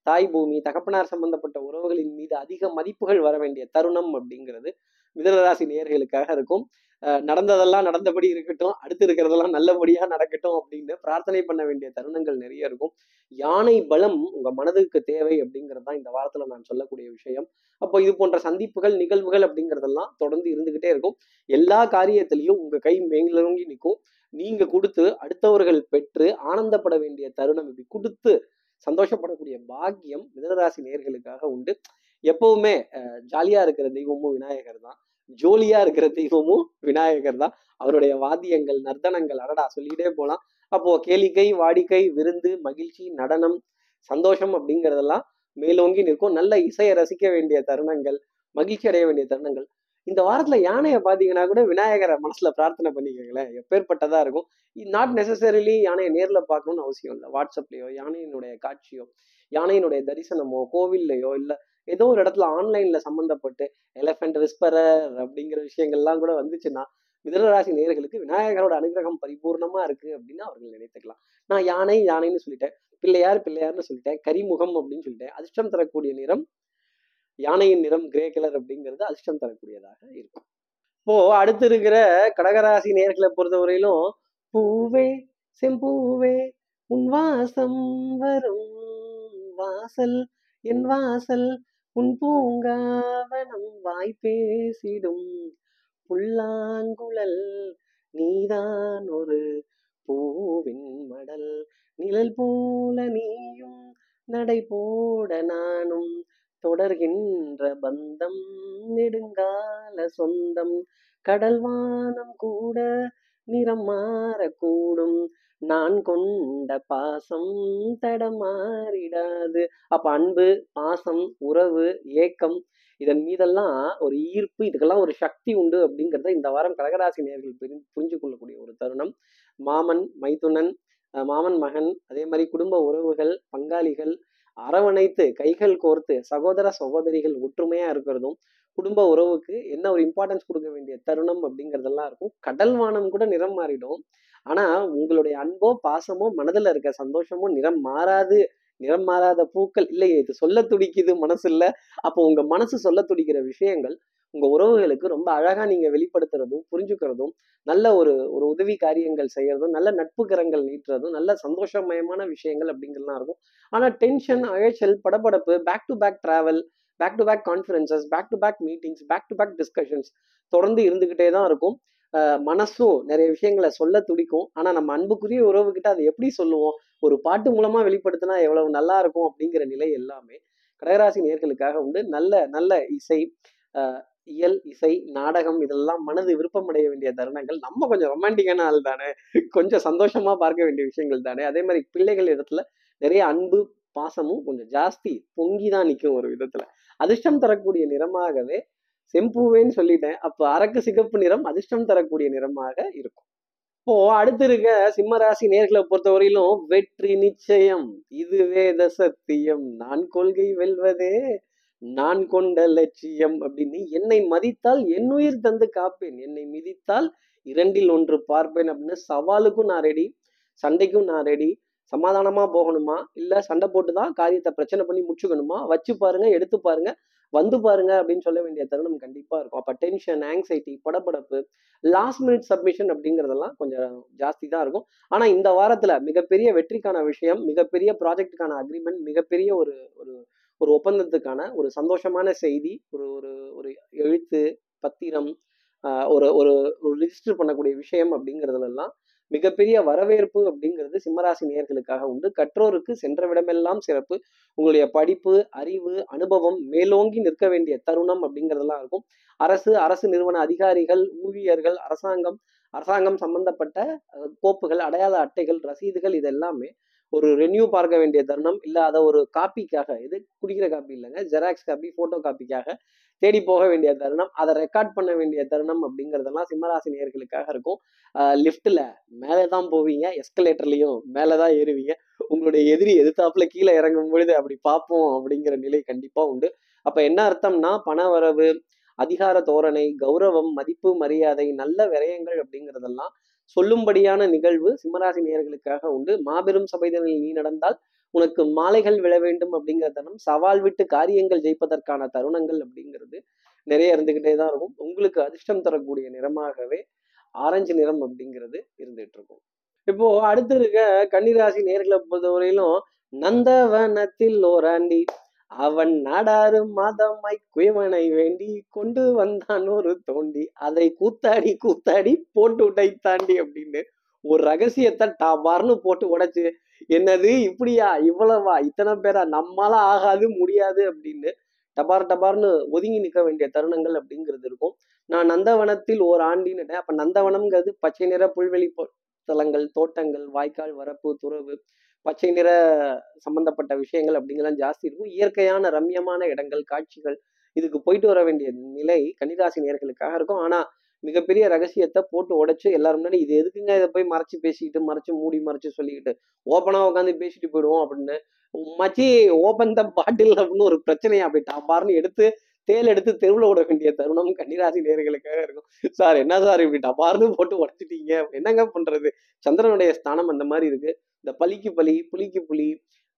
தாய் பூமி தகப்பனார் சம்பந்தப்பட்ட உறவுகளின் மீது அதிக மதிப்புகள் வர வேண்டிய தருணம் அப்படிங்கிறது மிதனராசி நேர்களுக்காக இருக்கும். நடந்ததெல்லாம் நடந்தபடி இருக்கட்டும் அடுத்து இருக்கிறதெல்லாம் நல்லபடியா நடக்கட்டும் அப்படின்னு பிரார்த்தனை பண்ண வேண்டிய தருணங்கள் நிறைய இருக்கும். யானை பலம் உங்க மனதுக்கு தேவை அப்படிங்கிறது தான் இந்த வாரத்துல நான் சொல்லக்கூடிய விஷயம். அப்போ இது போன்ற சந்திப்புகள் நிகழ்வுகள் அப்படிங்கிறதெல்லாம் தொடர்ந்து இருந்துகிட்டே இருக்கும். எல்லா காரியத்திலையும் உங்க கை மேலோங்கி நிற்கும். நீங்க கொடுத்து அடுத்தவர்கள் பெற்று ஆனந்தப்பட வேண்டிய தருணம் இப்படி கொடுத்து சந்தோஷப்படக்கூடிய பாக்கியம் மிதனராசி நேர்களுக்காக உண்டு. எப்பவுமே அஹ், ஜாலியா இருக்கிற தெய்வமும் விநாயகர் தான். ஜோலியா இருக்கிற தெய்வமும் விநாயகர் தான். அவருடைய வாத்தியங்கள் நர்த்தனங்கள் அடடா சொல்லிக்கிட்டே போலாம். அப்போ கேளிக்கை வாடிக்கை விருந்து மகிழ்ச்சி நடனம் சந்தோஷம் அப்படிங்கிறதெல்லாம் மேலோங்கி நிற்கும். நல்ல இசையை ரசிக்க வேண்டிய தருணங்கள் மகிழ்ச்சி அடைய வேண்டிய தருணங்கள். இந்த வாரத்துல யானையை பாத்தீங்கன்னா கூட விநாயகரை மனசுல பிரார்த்தனை பண்ணிக்கோங்களேன். எப்பேற்பட்டதா இருக்கும். நாட் நெசசரிலி யானையை நேர்ல பார்க்கணும்னு அவசியம் இல்லை. வாட்ஸ்அப்லயோ யானையினுடைய காட்சியோ யானையினுடைய தரிசனமோ கோவில்லையோ இல்லை ஏதோ ஒரு இடத்துல ஆன்லைன்ல சம்மந்தப்பட்டு எலஃபென்ட் விஸ்பரர் அப்படிங்கிற விஷயங்கள்லாம் கூட வந்துச்சுன்னா மிதனராசி நேர்களுக்கு விநாயகரோட அனுகிரகம் பரிபூர்ணமா இருக்கு அப்படின்னு அவர்கள் நினைத்துக்கலாம். நான் யானை யானைன்னு சொல்லிட்டேன். பிள்ளையார் பிள்ளையார்னு சொல்லிட்டேன். கரிமுகம் அப்படின்னு சொல்லிட்டேன். அதிர்ஷ்டம் தரக்கூடிய நிறம் யானையின் நிறம் கிரே கலர் அப்படிங்கிறது அதிர்ஷ்டம் தரக்கூடியதாக இருக்கும். இப்போ அடுத்து இருக்கிற கடகராசி நேர்களை பொறுத்தவரையிலும் பூவே செம்பூவே உன் வாசம் வரும் வாசல் என் வாசல் உன் பூங்காவனம் வாய் பேசிடும். புல்லாங்குழல் நீதான் ஒரு பூவின் மடல். நிழல் போல நீயும் நடை போட நானும் தொடர்கின்ற பந்தம் நெடுங்கால சொந்தம். கடல் வானம் கூட நிறம் மாறக்கூடும். நான் கொண்ட பாசம் தடமாறிடாது. அப்ப அன்பு பாசம் உறவு ஏக்கம் இதன் மீதெல்லாம் ஒரு ஈர்ப்பு இதுக்கெல்லாம் ஒரு சக்தி உண்டு அப்படிங்கிறத இந்த வாரம் கடகராசி நேர்கள் புரிஞ்சு கொள்ளக்கூடிய ஒரு தருணம். மாமன் மைத்துனன் மாமன் மகன் அதே மாதிரி குடும்ப உறவுகள் பங்காளிகள் அரவணைத்து கைகள் கோர்த்து சகோதர சகோதரிகள் ஒற்றுமையா இருக்கிறதும் குடும்ப உறவுக்கு என்ன ஒரு இம்பார்ட்டன்ஸ் கொடுக்க வேண்டிய தருணம் அப்படிங்கிறதெல்லாம் இருக்கும். கடல் வானம் கூட நிறம் மாறிடும். ஆனா உங்களுடைய அன்போ பாசமோ மனதுல இருக்க சந்தோஷமோ நிறம் மாறாது. நிறம் மாறாத பூக்கள் இல்லையே இது சொல்ல துடிக்குது மனசு இல்ல அப்போ உங்க மனசு சொல்ல துடிக்கிற விஷயங்கள் உங்க உறவுகளுக்கு ரொம்ப அழகா நீங்க வெளிப்படுத்துறதும் புரிஞ்சுக்கிறதும் நல்ல ஒரு ஒரு உதவி காரியங்கள் செய்யறதும் நல்ல நட்பு கரங்கள் நீட்டுறதும் நல்ல சந்தோஷமயமான விஷயங்கள் அப்படிங்கிறதுலாம் இருக்கும். ஆனா டென்ஷன் அழைச்சல் படபடப்பு back to back travel back to back conferences back to back meetings back to back discussions தொடர்ந்து இருந்துகிட்டே தான் இருக்கும். மனசும் நிறைய விஷயங்களை சொல்ல துடிக்கும். ஆனா நம்ம அன்புக்குரிய உறவுகிட்ட அதை எப்படி சொல்லுவோம்? ஒரு பாட்டு மூலமா வெளிப்படுத்தினா எவ்வளவு நல்லா இருக்கும் அப்படிங்கிற நிலை எல்லாமே கடகராசி நேர்களுக்காக உண்டு. நல்ல நல்ல இசை இயல் இசை நாடகம் இதெல்லாம் மனது விருப்பமடைய வேண்டிய தருணங்கள். நம்ம கொஞ்சம் ரொமான்டிக்கான ஆள் தானே. கொஞ்சம் சந்தோஷமா பார்க்க வேண்டிய விஷயங்கள் தானே. அதே மாதிரி பிள்ளைகள் இடத்துல நிறைய அன்பு பாசமும் கொஞ்சம் ஜாஸ்தி பொங்கி தான் நிற்கும் ஒரு விதத்துல. அதிர்ஷ்டம் தரக்கூடிய நிறமாகவே செம்பூவேன்னு சொல்லிட்டேன். அப்போ அரக்கு சிகப்பு நிறம் அதிர்ஷ்டம் தரக்கூடிய நிறமாக இருக்கும். இப்போ அடுத்து இருக்க சிம்மராசி நேர்களை பொறுத்தவரையிலும் வெற்றி நிச்சயம். இதுவே தசத்தியம் சத்தியம். நான் கொள்கை வெல்வதே நான் கொண்ட லட்சியம் அப்படின்னு. என்னை மதித்தால் என் உயிர் தந்து காப்பேன். என்னை மிதித்தால் இரண்டில் ஒன்று பார்ப்பேன் அப்படின்னு சவாலுக்கும் நான் ரெடி சண்டைக்கும் நான் ரெடி சமாதானமா போகணுமா? இல்ல சண்டை போட்டு தான் காரியத்தை பிரச்சனை பண்ணி முடிச்சுக்கணுமா? வச்சு பாருங்க எடுத்து பாருங்க. வந்து பாருங்க அப்படின்னு சொல்ல வேண்டிய தருணம் கண்டிப்பாக இருக்கும். அப்போ டென்ஷன் ஆங்ஸைட்டி படப்படப்பு லாஸ்ட் மினிட் சப்மிஷன் அப்படிங்கிறதெல்லாம் கொஞ்சம் ஜாஸ்தி தான் இருக்கும். ஆனால் இந்த வாரத்தில் மிகப்பெரிய வெற்றிக்கான விஷயம் மிகப்பெரிய ப்ராஜெக்ட்டுக்கான அக்ரிமெண்ட் மிகப்பெரிய ஒரு ஒரு ஒரு ஒப்பந்தத்துக்கான ஒரு சந்தோஷமான செய்தி ஒரு ஒரு ஒரு எழுத்து பத்திரம் ஒரு ஒரு ஒரு ரிஜிஸ்டர் பண்ணக்கூடிய விஷயம் அப்படிங்கிறதுலாம் மிகப்பெரிய வரவேற்பு அப்படிங்கிறது சிம்மராசி நேர்களுக்காக உண்டு. கற்றோருக்கு சென்ற விடமெல்லாம் சிறப்பு. உங்களுடைய படிப்பு அறிவு அனுபவம் மேலோங்கி நிற்க வேண்டிய தருணம் அப்படிங்கிறதெல்லாம் இருக்கும். அரசு அரசு நிறுவன அதிகாரிகள் ஊழியர்கள் அரசாங்கம் அரசாங்கம் சம்பந்தப்பட்ட கோப்புகள் அடையாள அட்டைகள் ரசீதுகள் இது எல்லாமே ஒரு ரெனியூ பார்க்க வேண்டிய தருணம் இல்லை அதை ஒரு காப்பிக்காக இது குடிக்கிற காப்பி இல்லைங்க ஜெராக்ஸ் காப்பி ஃபோட்டோ காப்பிக்காக தேடி போக வேண்டிய தருணம் அதை ரெக்கார்ட் பண்ண வேண்டிய தருணம் அப்படிங்கிறதெல்லாம் சிம்மராசி நேர்களுக்காக இருக்கும். லிஃப்ட்டில் மேலே தான் போவீங்க எஸ்கலேட்டர்லையும் மேலே தான் ஏறுவீங்க. உங்களுடைய எதிரி எதிர்த்தாப்புல கீழே இறங்கும் பொழுது அப்படி பார்ப்போம் அப்படிங்கிற நிலை கண்டிப்பாக உண்டு. அப்போ என்ன அர்த்தம்னா பண வரவு அதிகார தோரணை கௌரவம் மதிப்பு மரியாதை நல்ல விரயங்கள் அப்படிங்கிறதெல்லாம் சொல்லும்படியான நிகழ்வு சிம்மராசி நேர்களுக்காக உண்டு. மாபெரும் சபைதனில் நீ நடந்தால் உனக்கு மாலைகள் விழ வேண்டும் அப்படிங்கிற தருணம் சவால் விட்டு காரியங்கள் ஜெயிப்பதற்கான தருணங்கள் அப்படிங்கிறது நிறைய இருந்துகிட்டே தான் இருக்கும். உங்களுக்கு அதிர்ஷ்டம் தரக்கூடிய நிறமாகவே ஆரஞ்சு நிறம் அப்படிங்கிறது இருந்துட்டு இருக்கும் இப்போ அடுத்து இருக்க கன்னிராசி நேர்களை பொறுத்தவரையிலும் நந்தவனத்தில் ஓராண்டி அவன் நாடாறு மாதமாய் குயவனை வேண்டி கொண்டு வந்தான் ஒரு தோண்டி. அதை கூத்தாடி கூத்தாடி போட்டு உடைத்தாண்டி அப்படின்னு ஒரு ரகசியத்தை டாபார்னு போட்டு உடைச்சு என்னது இப்படியா? இவ்வளவா? இத்தனை பேரா? நம்மளால ஆகாது முடியாது அப்படின்னு டபார் டபார்னு ஒதுங்கி நிற்க வேண்டிய தருணங்கள் அப்படிங்கிறது இருக்கும். நான் நந்தவனத்தில் ஓர் ஆண்டின்னுட்டேன் அப்ப நந்தவனம்ங்கிறது பச்சை நிற புல்வெளி தலங்கள் தோட்டங்கள் வாய்க்கால் வரப்பு துறவு பச்சை நிற சம்பந்தப்பட்ட விஷயங்கள் அப்படிங்கலாம் ஜாஸ்தி இருக்கும். இயற்கையான ரம்யமான இடங்கள் காட்சிகள் இதுக்கு போயிட்டு வர வேண்டிய நிலை கன்னிராசி நேர்களுக்காக இருக்கும். ஆனால் மிகப்பெரிய ரகசியத்தை போட்டு உடைச்சு எல்லாரும் முன்னாடி இது எதுக்குங்க இதை போய் மறைச்சு பேசிக்கிட்டு மறைச்சு மூடி மறைச்சு சொல்லிக்கிட்டு ஓப்பனாக உட்காந்து பேசிட்டு போயிடுவோம் அப்படின்னு. மச்சி ஓபன் த பாட்டில் அப்படின்னு ஒரு பிரச்சனையை அப்படி டாப்பார்னு எடுத்து தேல் எடுத்து தெருவில் விட வேண்டிய தருணம் கன்னிராசி நேர்களுக்காக இருக்கும். சார் என்ன சார் இப்படி டபார்னு போட்டு உடச்சிட்டீங்க? என்னங்க பண்றது? சந்திரனுடைய ஸ்தானம் அந்த மாதிரி இருக்கு. இந்த பலிக்கு பலி புலிக்கு புலி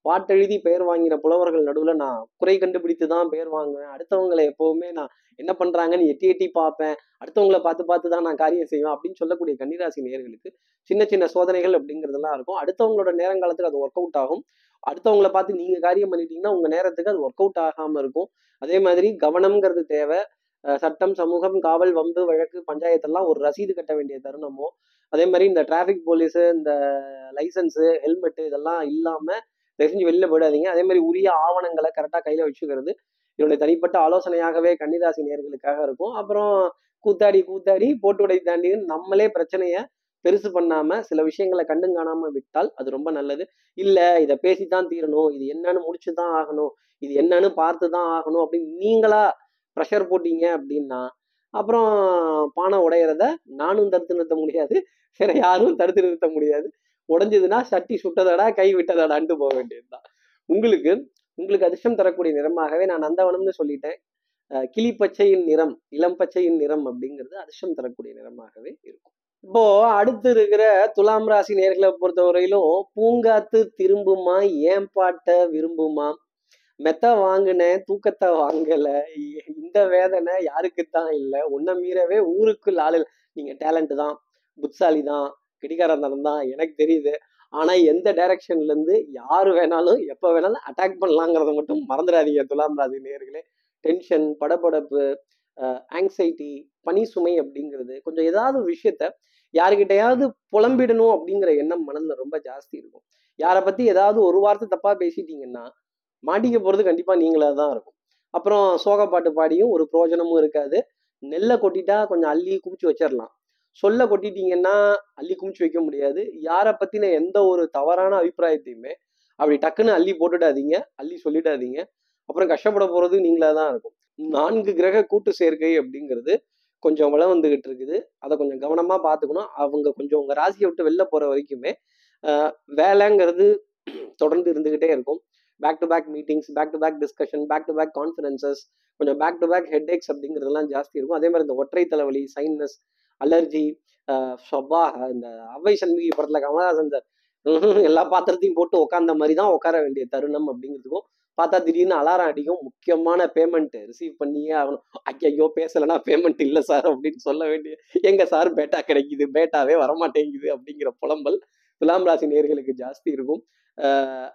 பாட்டெழுதி பெயர் வாங்கின புலவர்கள் நடுவுல நான் குறை கண்டுபிடித்து தான் பெயர் வாங்குவேன். அடுத்தவங்களை எப்போவுமே நான் என்ன பண்றாங்கன்னு எட்டி எட்டி பார்ப்பேன். அடுத்தவங்களை பார்த்து பார்த்து தான் நான் காரியம் செய்வேன் அப்படின்னு சொல்லக்கூடிய கன்னிராசி நேயர்களுக்கு சின்ன சின்ன சோதனைகள் அப்படிங்கிறதெல்லாம் இருக்கும். அடுத்தவங்களோட நேரங்காலத்துக்கு அது ஒர்க் அவுட் ஆகும். அடுத்தவங்களை பார்த்து நீங்க காரியம் பண்ணிட்டீங்கன்னா உங்க நேரத்துக்கு அது ஒர்க் அவுட் ஆகாம இருக்கும். அதே மாதிரி கவனம்ங்கிறது தேவை. சட்டம் சமூகம் காவல் வம்பு வழக்கு பஞ்சாயத்தெல்லாம் ஒரு ரசீது கட்ட வேண்டிய தருணமோ அதே மாதிரி இந்த டிராஃபிக் போலீஸு இந்த லைசன்ஸு ஹெல்மெட்டு இதெல்லாம் இல்லாம தெரிஞ்சு வெளில போயிடாதீங்க. அதே மாதிரி உரிய ஆவணங்களை கரெக்டாக கையில வச்சுக்கிறது. என்னுடைய தனிப்பட்ட ஆலோசனையாகவே கன்னிராசி நேர்களுக்காக இருக்கும். அப்புறம் கூத்தாடி கூத்தாடி போட்டு உடை தாண்டி நம்மளே பிரச்சனைய பெருசு பண்ணாம சில விஷயங்களை கண்டும் காணாம விட்டால் அது ரொம்ப நல்லது. இல்ல இதை பேசித்தான் தீரணும். இது என்னன்னு முடிச்சுதான் ஆகணும். இது என்னன்னு பார்த்து தான் ஆகணும் அப்படின்னு நீங்களா ப்ரெஷர் போட்டீங்க அப்படின்னா அப்புறம் பானை உடையிறத நானும் தடுத்து நிறுத்த முடியாது. வேற யாரும் தடுத்து நிறுத்த முடியாது. உடஞ்சதுன்னா சட்டி சுட்டதடா கை விட்டதடான்ட்டு போக வேண்டியதுதான். உங்களுக்கு உங்களுக்கு அதிர்ஷ்டம் தரக்கூடிய நிறமாகவே நான் நந்தவனம்னு சொல்லிட்டேன். கிளி பச்சையின் நிறம் இளம் பச்சையின் நிறம் அப்படிங்கிறது அதிர்ஷ்டம் தரக்கூடிய நிறமாகவே இருக்கும். இப்போ அடுத்து இருக்கிற துலாம் ராசி நேர்களை பொறுத்தவரையிலும் பூங்காத்து திரும்புமா ஏன் பாட்ட விரும்புமா? மெத்த வாங்கினேன் தூக்கத்தை வாங்கல இந்த வேதனை யாருக்குத்தான் இல்லை. உன்னை மீறவே ஊருக்கு ஆளு நீங்க டேலண்ட் தான் புட்சாலி தான் கிடிகாரந்தனம் தான் எனக்கு தெரியுது. ஆனா எந்த டைரக்ஷன்ல இருந்து யாரு வேணாலும் எப்ப வேணாலும் அட்டாக் பண்ணலாங்கிறத மட்டும் மறந்துடாதீங்க துலாம் ராசி நேர்களே. டென்ஷன் படபடப்பு ஆங்ஸைட்டி பனி சுமை அப்படிங்கிறது கொஞ்சம் ஏதாவது ஒரு விஷயத்த யாருக்கிட்டையாவது புலம்பிடணும் அப்படிங்கிற எண்ணம் மனதில் ரொம்ப ஜாஸ்தி இருக்கும். யாரை பற்றி ஏதாவது ஒரு வார்த்தை தப்பாக பேசிட்டீங்கன்னா மாட்டிக்க போகிறது கண்டிப்பாக நீங்களாக தான் இருக்கும். அப்புறம் சோக பாட்டு பாடியும் ஒரு பிரயோஜனமும் இருக்காது. நெல்லை கொட்டிட்டா கொஞ்சம் அள்ளி குமிச்சு வச்சிடலாம் சொல்ல கொட்டிட்டீங்கன்னா அள்ளி குமிச்சு வைக்க முடியாது. யாரை பற்றின எந்த ஒரு தவறான அபிப்பிராயத்தையுமே அப்படி டக்குன்னு அள்ளி போட்டுடாதீங்க. அள்ளி சொல்லிடாதீங்க. அப்புறம் கஷ்டப்பட போகிறது நீங்களாக தான் இருக்கும். நான்கு கிரக கூட்டு சேர்க்கை அப்படிங்கிறது கொஞ்சம் வளம் வந்துகிட்டு இருக்குது. அதை கொஞ்சம் கவனமா பார்த்துக்கணும். அவங்க கொஞ்சம் உங்க ராசியை விட்டு வெளில போற வரைக்குமே வேலைங்கிறது தொடர்ந்து இருந்துகிட்டே இருக்கும். Back to back meetings back to back discussion back to back conferences கொஞ்சம் பேக் டு பேக் ஹெட்ஏக்ஸ் அப்படிங்கிறதுலாம் ஜாஸ்தி இருக்கும். அதே மாதிரி இந்த ஒற்றை தலைவலி சைனஸ் அலர்ஜி ஷப்பா இந்த அவை சண்முகி படத்துல கமலஹாசன் சார் எல்லா பாத்திரத்தையும் போட்டு உட்காந்த மாதிரி தான் உட்கார வேண்டிய தருணம் அப்படிங்கிறதுக்கும் பார்த்தா திடீர்னு அலாரம் அடிக்கும். முக்கியமான பேமெண்ட் ரிசீவ் பண்ணியே ஆகணும். ஐயோ பேசலைன்னா பேமெண்ட் இல்லை சார் அப்படின்னு சொல்ல வேண்டிய எங்க சார் பேட்டா கிடைக்குது பேட்டாவே வரமாட்டேங்குது அப்படிங்கிற புலம்பல் துலாம் ராசி நேர்களுக்கு ஜாஸ்தி இருக்கும்.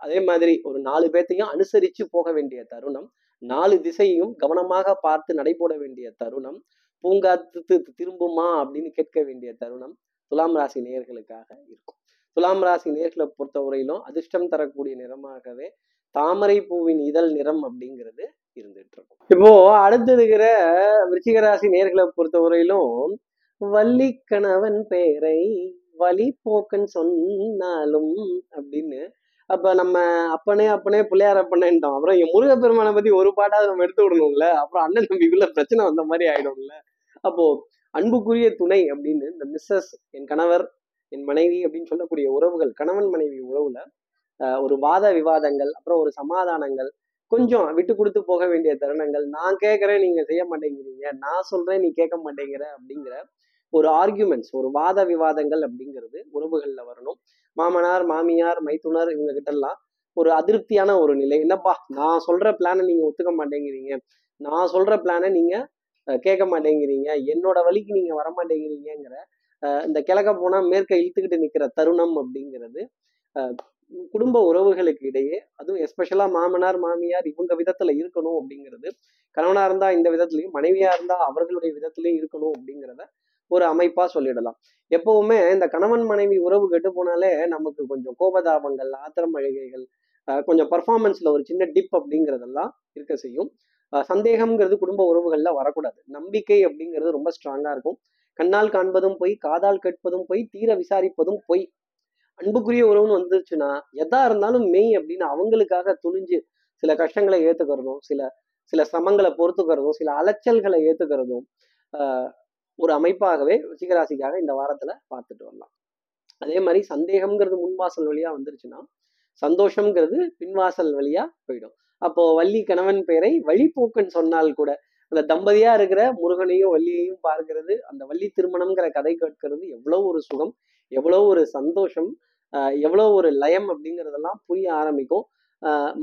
அதே மாதிரி ஒரு நாலு பேர்த்தையும் அனுசரிச்சு போக வேண்டிய தருணம். நாலு திசையும் கவனமாக பார்த்து நடைபோட வேண்டிய தருணம். பூங்காத்து திரும்புமா அப்படின்னு கேட்க வேண்டிய தருணம் துலாம் ராசி நேயர்களுக்காக இருக்கும். துலாம் ராசி நேர்களை பொறுத்தவரையிலும் அதிர்ஷ்டம் தரக்கூடிய நிறமாகவே தாமரை பூவின் இதழ் நிறம் அப்படிங்கிறது இருந்துட்டு இருக்கும் இப்போ அடுத்து இருக்கிற விருச்சிகராசி நேர்களை பொறுத்தவரையிலும் வள்ளி கணவன் பெயரை வழி போக்கன் சொன்னாலும் அப்படின்னு அப்ப நம்ம அப்பனே அப்பனே பிள்ளையார் அப்பனேன்ட்டோம். அப்புறம் என் முருகப்பெருமானை பத்தி ஒரு பாட்டாவது நம்ம எடுத்து விடணும்ல? அப்புறம் அண்ணன் தம்பிக்குள்ள பிரச்சனை வந்த மாதிரி ஆயிடும்ல? அப்போ அன்புக்குரிய துணை அப்படின்னு இந்த மிஸ்ஸஸ் என் கணவர் என் மனைவி அப்படின்னு சொல்லக்கூடிய உறவுகள் கணவன் மனைவி உறவுல ஒரு வாத விவாதங்கள் அப்புறம் ஒரு சமாதானங்கள் கொஞ்சம் விட்டு கொடுத்து போக வேண்டிய தருணங்கள் நான் கேட்குறேன் நீங்க செய்ய மாட்டேங்கிறீங்க நான் சொல்றேன் நீ கேட்க மாட்டேங்கிற அப்படிங்கிற ஒரு ஆர்கியூமெண்ட்ஸ் ஒரு வாத விவாதங்கள் அப்படிங்கிறது உறவுகள்ல வரணும். மாமனார் மாமியார் மைத்துனர் இவங்க கிட்டலாம் ஒரு அதிருப்தியான ஒரு நிலை. என்னப்பா நான் சொல்ற பிளானை நீங்க ஒத்துக்க மாட்டேங்கிறீங்க. நான் சொல்ற பிளானை நீங்க கேட்க மாட்டேங்கிறீங்க. என்னோட வழிக்கு நீங்க வர மாட்டேங்கிறீங்கிற இந்த கிழக்க போனா மேற்க இழுத்துக்கிட்டு நிக்கிற தருணம் அப்படிங்கிறது குடும்ப உறவுகளுக்கு இடையே அதுவும் எஸ்பெஷலா மாமனார் மாமியார் இவங்க விதத்துல இருக்கணும் அப்படிங்கிறது கணவனா இருந்தா இந்த விதத்துலயும் மனைவியா இருந்தா அவர்களுடைய விதத்திலயும் இருக்கணும் அப்படிங்கிறத ஒரு அமைப்பா சொல்லிடலாம். எப்பவுமே இந்த கணவன் மனைவி உறவு கெட்டு போனாலே நமக்கு கொஞ்சம் கோபதாபங்கள் ஆத்திரம் அழுகைகள் கொஞ்சம் பர்ஃபார்மன்ஸ்ல ஒரு சின்ன டிப் அப்படிங்கிறதெல்லாம் இருக்க செய்யும். சந்தேகம்ங்கிறது குடும்ப உறவுகள்ல வரக்கூடாது. நம்பிக்கை அப்படிங்கிறது ரொம்ப ஸ்ட்ராங்கா இருக்கும். கண்ணால் காண்பதும் பொய் காதால் கேட்பதும் போய் தீர விசாரிப்பதும் பொய் அன்புக்குரிய உறவுன்னு வந்துருச்சுன்னா எதா இருந்தாலும் மெய் அப்படின்னு அவங்களுக்காக துணிஞ்சு சில கஷ்டங்களை ஏத்துக்கிறதும் சில சில சிரமங்களை பொறுத்துக்கிறதும் சில அலைச்சல்களை ஏத்துக்கிறதும் ஆஹ் ஒரு அமைப்பாகவே ரிஷிகராசிக்காக இந்த வாரத்துல பார்த்துட்டு வரலாம். அதே மாதிரி சந்தேகம்ங்கிறது முன்வாசல் வழியா வந்துருச்சுன்னா சந்தோஷம்ங்கிறது பின்வாசல் வழியா போயிடும். அப்போ வள்ளி கணவன் பெயரை வழிபோக்கன் சொன்னால் கூட அந்த தம்பதியா இருக்கிற முருகனையும் வள்ளியையும் பார்க்கிறது அந்த வள்ளி திருமணம்ங்கிற கதை கேட்கிறது எவ்வளவு ஒரு சுகம். எவ்வளோ ஒரு சந்தோஷம் எவ்வளோ ஒரு லயம் அப்படிங்கிறதெல்லாம் புரிய ஆரம்பிக்கும்.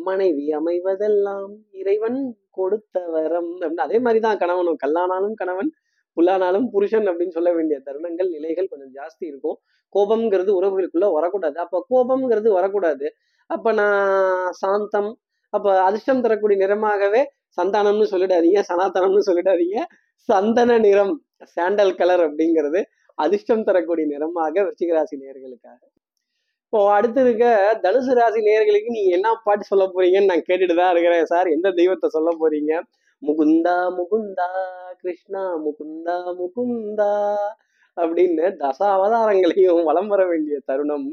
மனைவி அமைவதெல்லாம் இறைவன் கொடுத்த வரம் அப்படின்னு அதே மாதிரிதான் கணவனும் கல்லானாலும் கணவன் புல்லானாலும் புருஷன் அப்படின்னு சொல்ல வேண்டிய தருணங்கள் நிலைகள் கொஞ்சம் ஜாஸ்தி இருக்கும். கோபம்ங்கிறது உறவுகளுக்குள்ள வரக்கூடாது. அப்ப கோபம்ங்கிறது வரக்கூடாது. அப்ப நான் சாந்தம் அப்ப அதிர்ஷ்டம் தரக்கூடிய நிறமாகவே சந்தானம்னு சொல்லிடாதீங்க சனாதனம்னு சொல்லிடாதீங்க. சந்தன நிறம் சாண்டல் கலர் அப்படிங்கிறது அதிர்ஷ்டம் தரக்கூடிய நிறமாக விருச்சிகராசி நேர்களுக்காக. இப்போ அடுத்து இருக்க தனுசு ராசி நேர்களுக்கு நீங்க என்ன பாட்டு சொல்ல போறீங்கன்னு நான் கேட்டுட்டு தான் இருக்கிறேன் சார். எந்த தெய்வத்தை சொல்ல போறீங்க? முகுந்தா முகுந்தா கிருஷ்ணா முகுந்தா முகுந்தா அப்படின்னு தச அவதாரங்களையும் வலம் வர வேண்டிய தருணம்.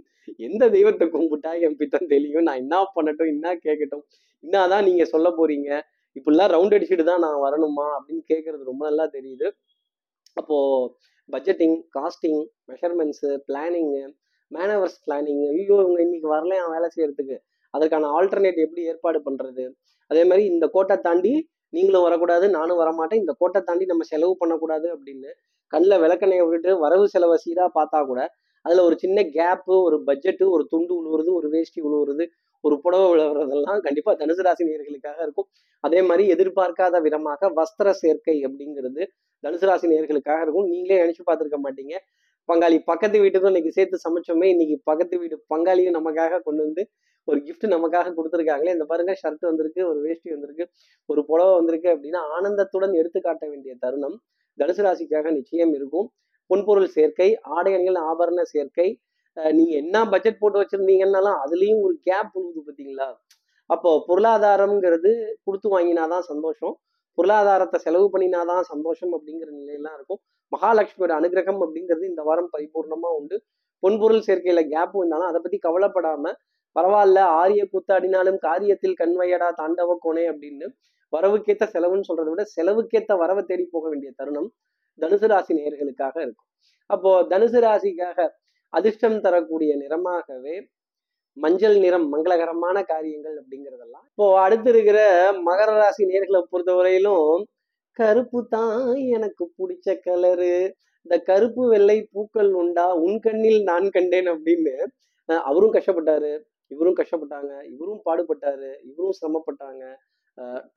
எந்த தெய்வத்தை கும்பிட்டா என் பித்தம் தெளியும்? நான் என்ன பண்ணட்டும் என்ன கேட்கட்டும்? என்னதான் நீங்க சொல்ல போறீங்க? இப்படிலாம் ரவுண்ட் அடிச்சுட்டு தான் நான் வரணுமா? அப்படின்னு கேட்கறது ரொம்ப நல்லா தெரியுது. அப்போ budgeting costing measurements planning manoeuvres planning ஐயோ இவங்க இன்னைக்கு வரலையா வேலை செய்யறதுக்கு. அதற்கான ஆல்டர்னேட் எப்படி ஏற்பாடு பண்றது? அதே மாதிரி இந்த கோட்டை தாண்டி நீங்களும் வரக்கூடாது நானும் வரமாட்டேன். இந்த கோட்டை தாண்டி நம்ம செலவு பண்ணக்கூடாது அப்படின்னு கண்ணில் விளக்கணையை விட்டுட்டு வரவு செலவை சீராக பார்த்தா கூட அதில் ஒரு சின்ன கேப்பு ஒரு பட்ஜெட்டு ஒரு துண்டு உழுவுறது ஒரு வேஷ்டி உழுவுறது ஒரு புடவை விழுவுறதெல்லாம் கண்டிப்பாக தனுசு ராசினியர்களுக்காக இருக்கும். அதே மாதிரி எதிர்பார்க்காத விதமாக வஸ்திர சேர்க்கை அப்படிங்கிறது தனுசு ராசி இருக்கும். நீங்களே நினைச்சு பார்த்துருக்க மாட்டீங்க. பங்காளி பக்கத்து வீட்டுக்கும் இன்னைக்கு சேர்த்து சமைச்சோமே இன்னைக்கு பக்கத்து வீட்டு பங்காளியும் நமக்காக கொண்டு வந்து ஒரு கிஃப்ட் நமக்காக கொடுத்துருக்காங்களே. இந்த பாருங்க ஷர்ட் வந்திருக்கு ஒரு வேஷ்டி வந்திருக்கு ஒரு புடவை வந்திருக்கு அப்படின்னா ஆனந்தத்துடன் எடுத்து காட்ட வேண்டிய தருணம். தனுசு ராசிக்காக நிச்சயம் இருக்கும். பொன்பொருள் சேர்க்கை ஆடை அணிகள் ஆபரண சேர்க்கை. நீங்க என்ன பட்ஜெட் போட்டு வச்சிருந்தீங்கன்னாலும் அதுலயும் ஒரு கேப் உழுவுது பார்த்தீங்களா அப்போ பொருளாதாரம்ங்கிறது கொடுத்து வாங்கினாதான் சந்தோஷம். பொருளாதாரத்தை செலவு பண்ணினாதான் சந்தோஷம் அப்படிங்கிற நிலையெல்லாம் இருக்கும். மகாலட்சுமியோட அனுகிரகம் அப்படிங்கிறது இந்த வாரம் பரிபூர்ணமா உண்டு. பொன்பொருள் சேர்க்கையில கேப் வந்தாலும் அதை பத்தி கவலைப்படாம பரவாயில்ல ஆரிய கூத்தாடினாலும் காரியத்தில் கண்வையடா தாண்டவ கோணே அப்படின்னு வரவுக்கேத்த செலவுன்னு சொல்றதை விட செலவுக்கேத்த வரவை தேடி போக வேண்டிய தருணம் தனுசு ராசி நேர்களுக்காக இருக்கும். அப்போ தனுசு ராசிக்காக அதிர்ஷ்டம் தரக்கூடிய நிறமாகவே மஞ்சள் நிறம் மங்களகரமான காரியங்கள் அப்படிங்கிறதெல்லாம். இப்போ அடுத்து இருக்கிற மகர ராசி நேர்களை பொறுத்தவரையிலும் கருப்பு தான் எனக்கு பிடிச்ச கலரு இந்த கருப்பு வெள்ளை பூக்கள் உண்டா? உன் கண்ணில் நான் கண்டேன் அப்படின்னு அவரும் கஷ்டப்பட்டாரு. இவரும் கஷ்டப்பட்டாங்க. இவரும் பாடுபட்டாரு. இவரும் சிரமப்பட்டாங்க.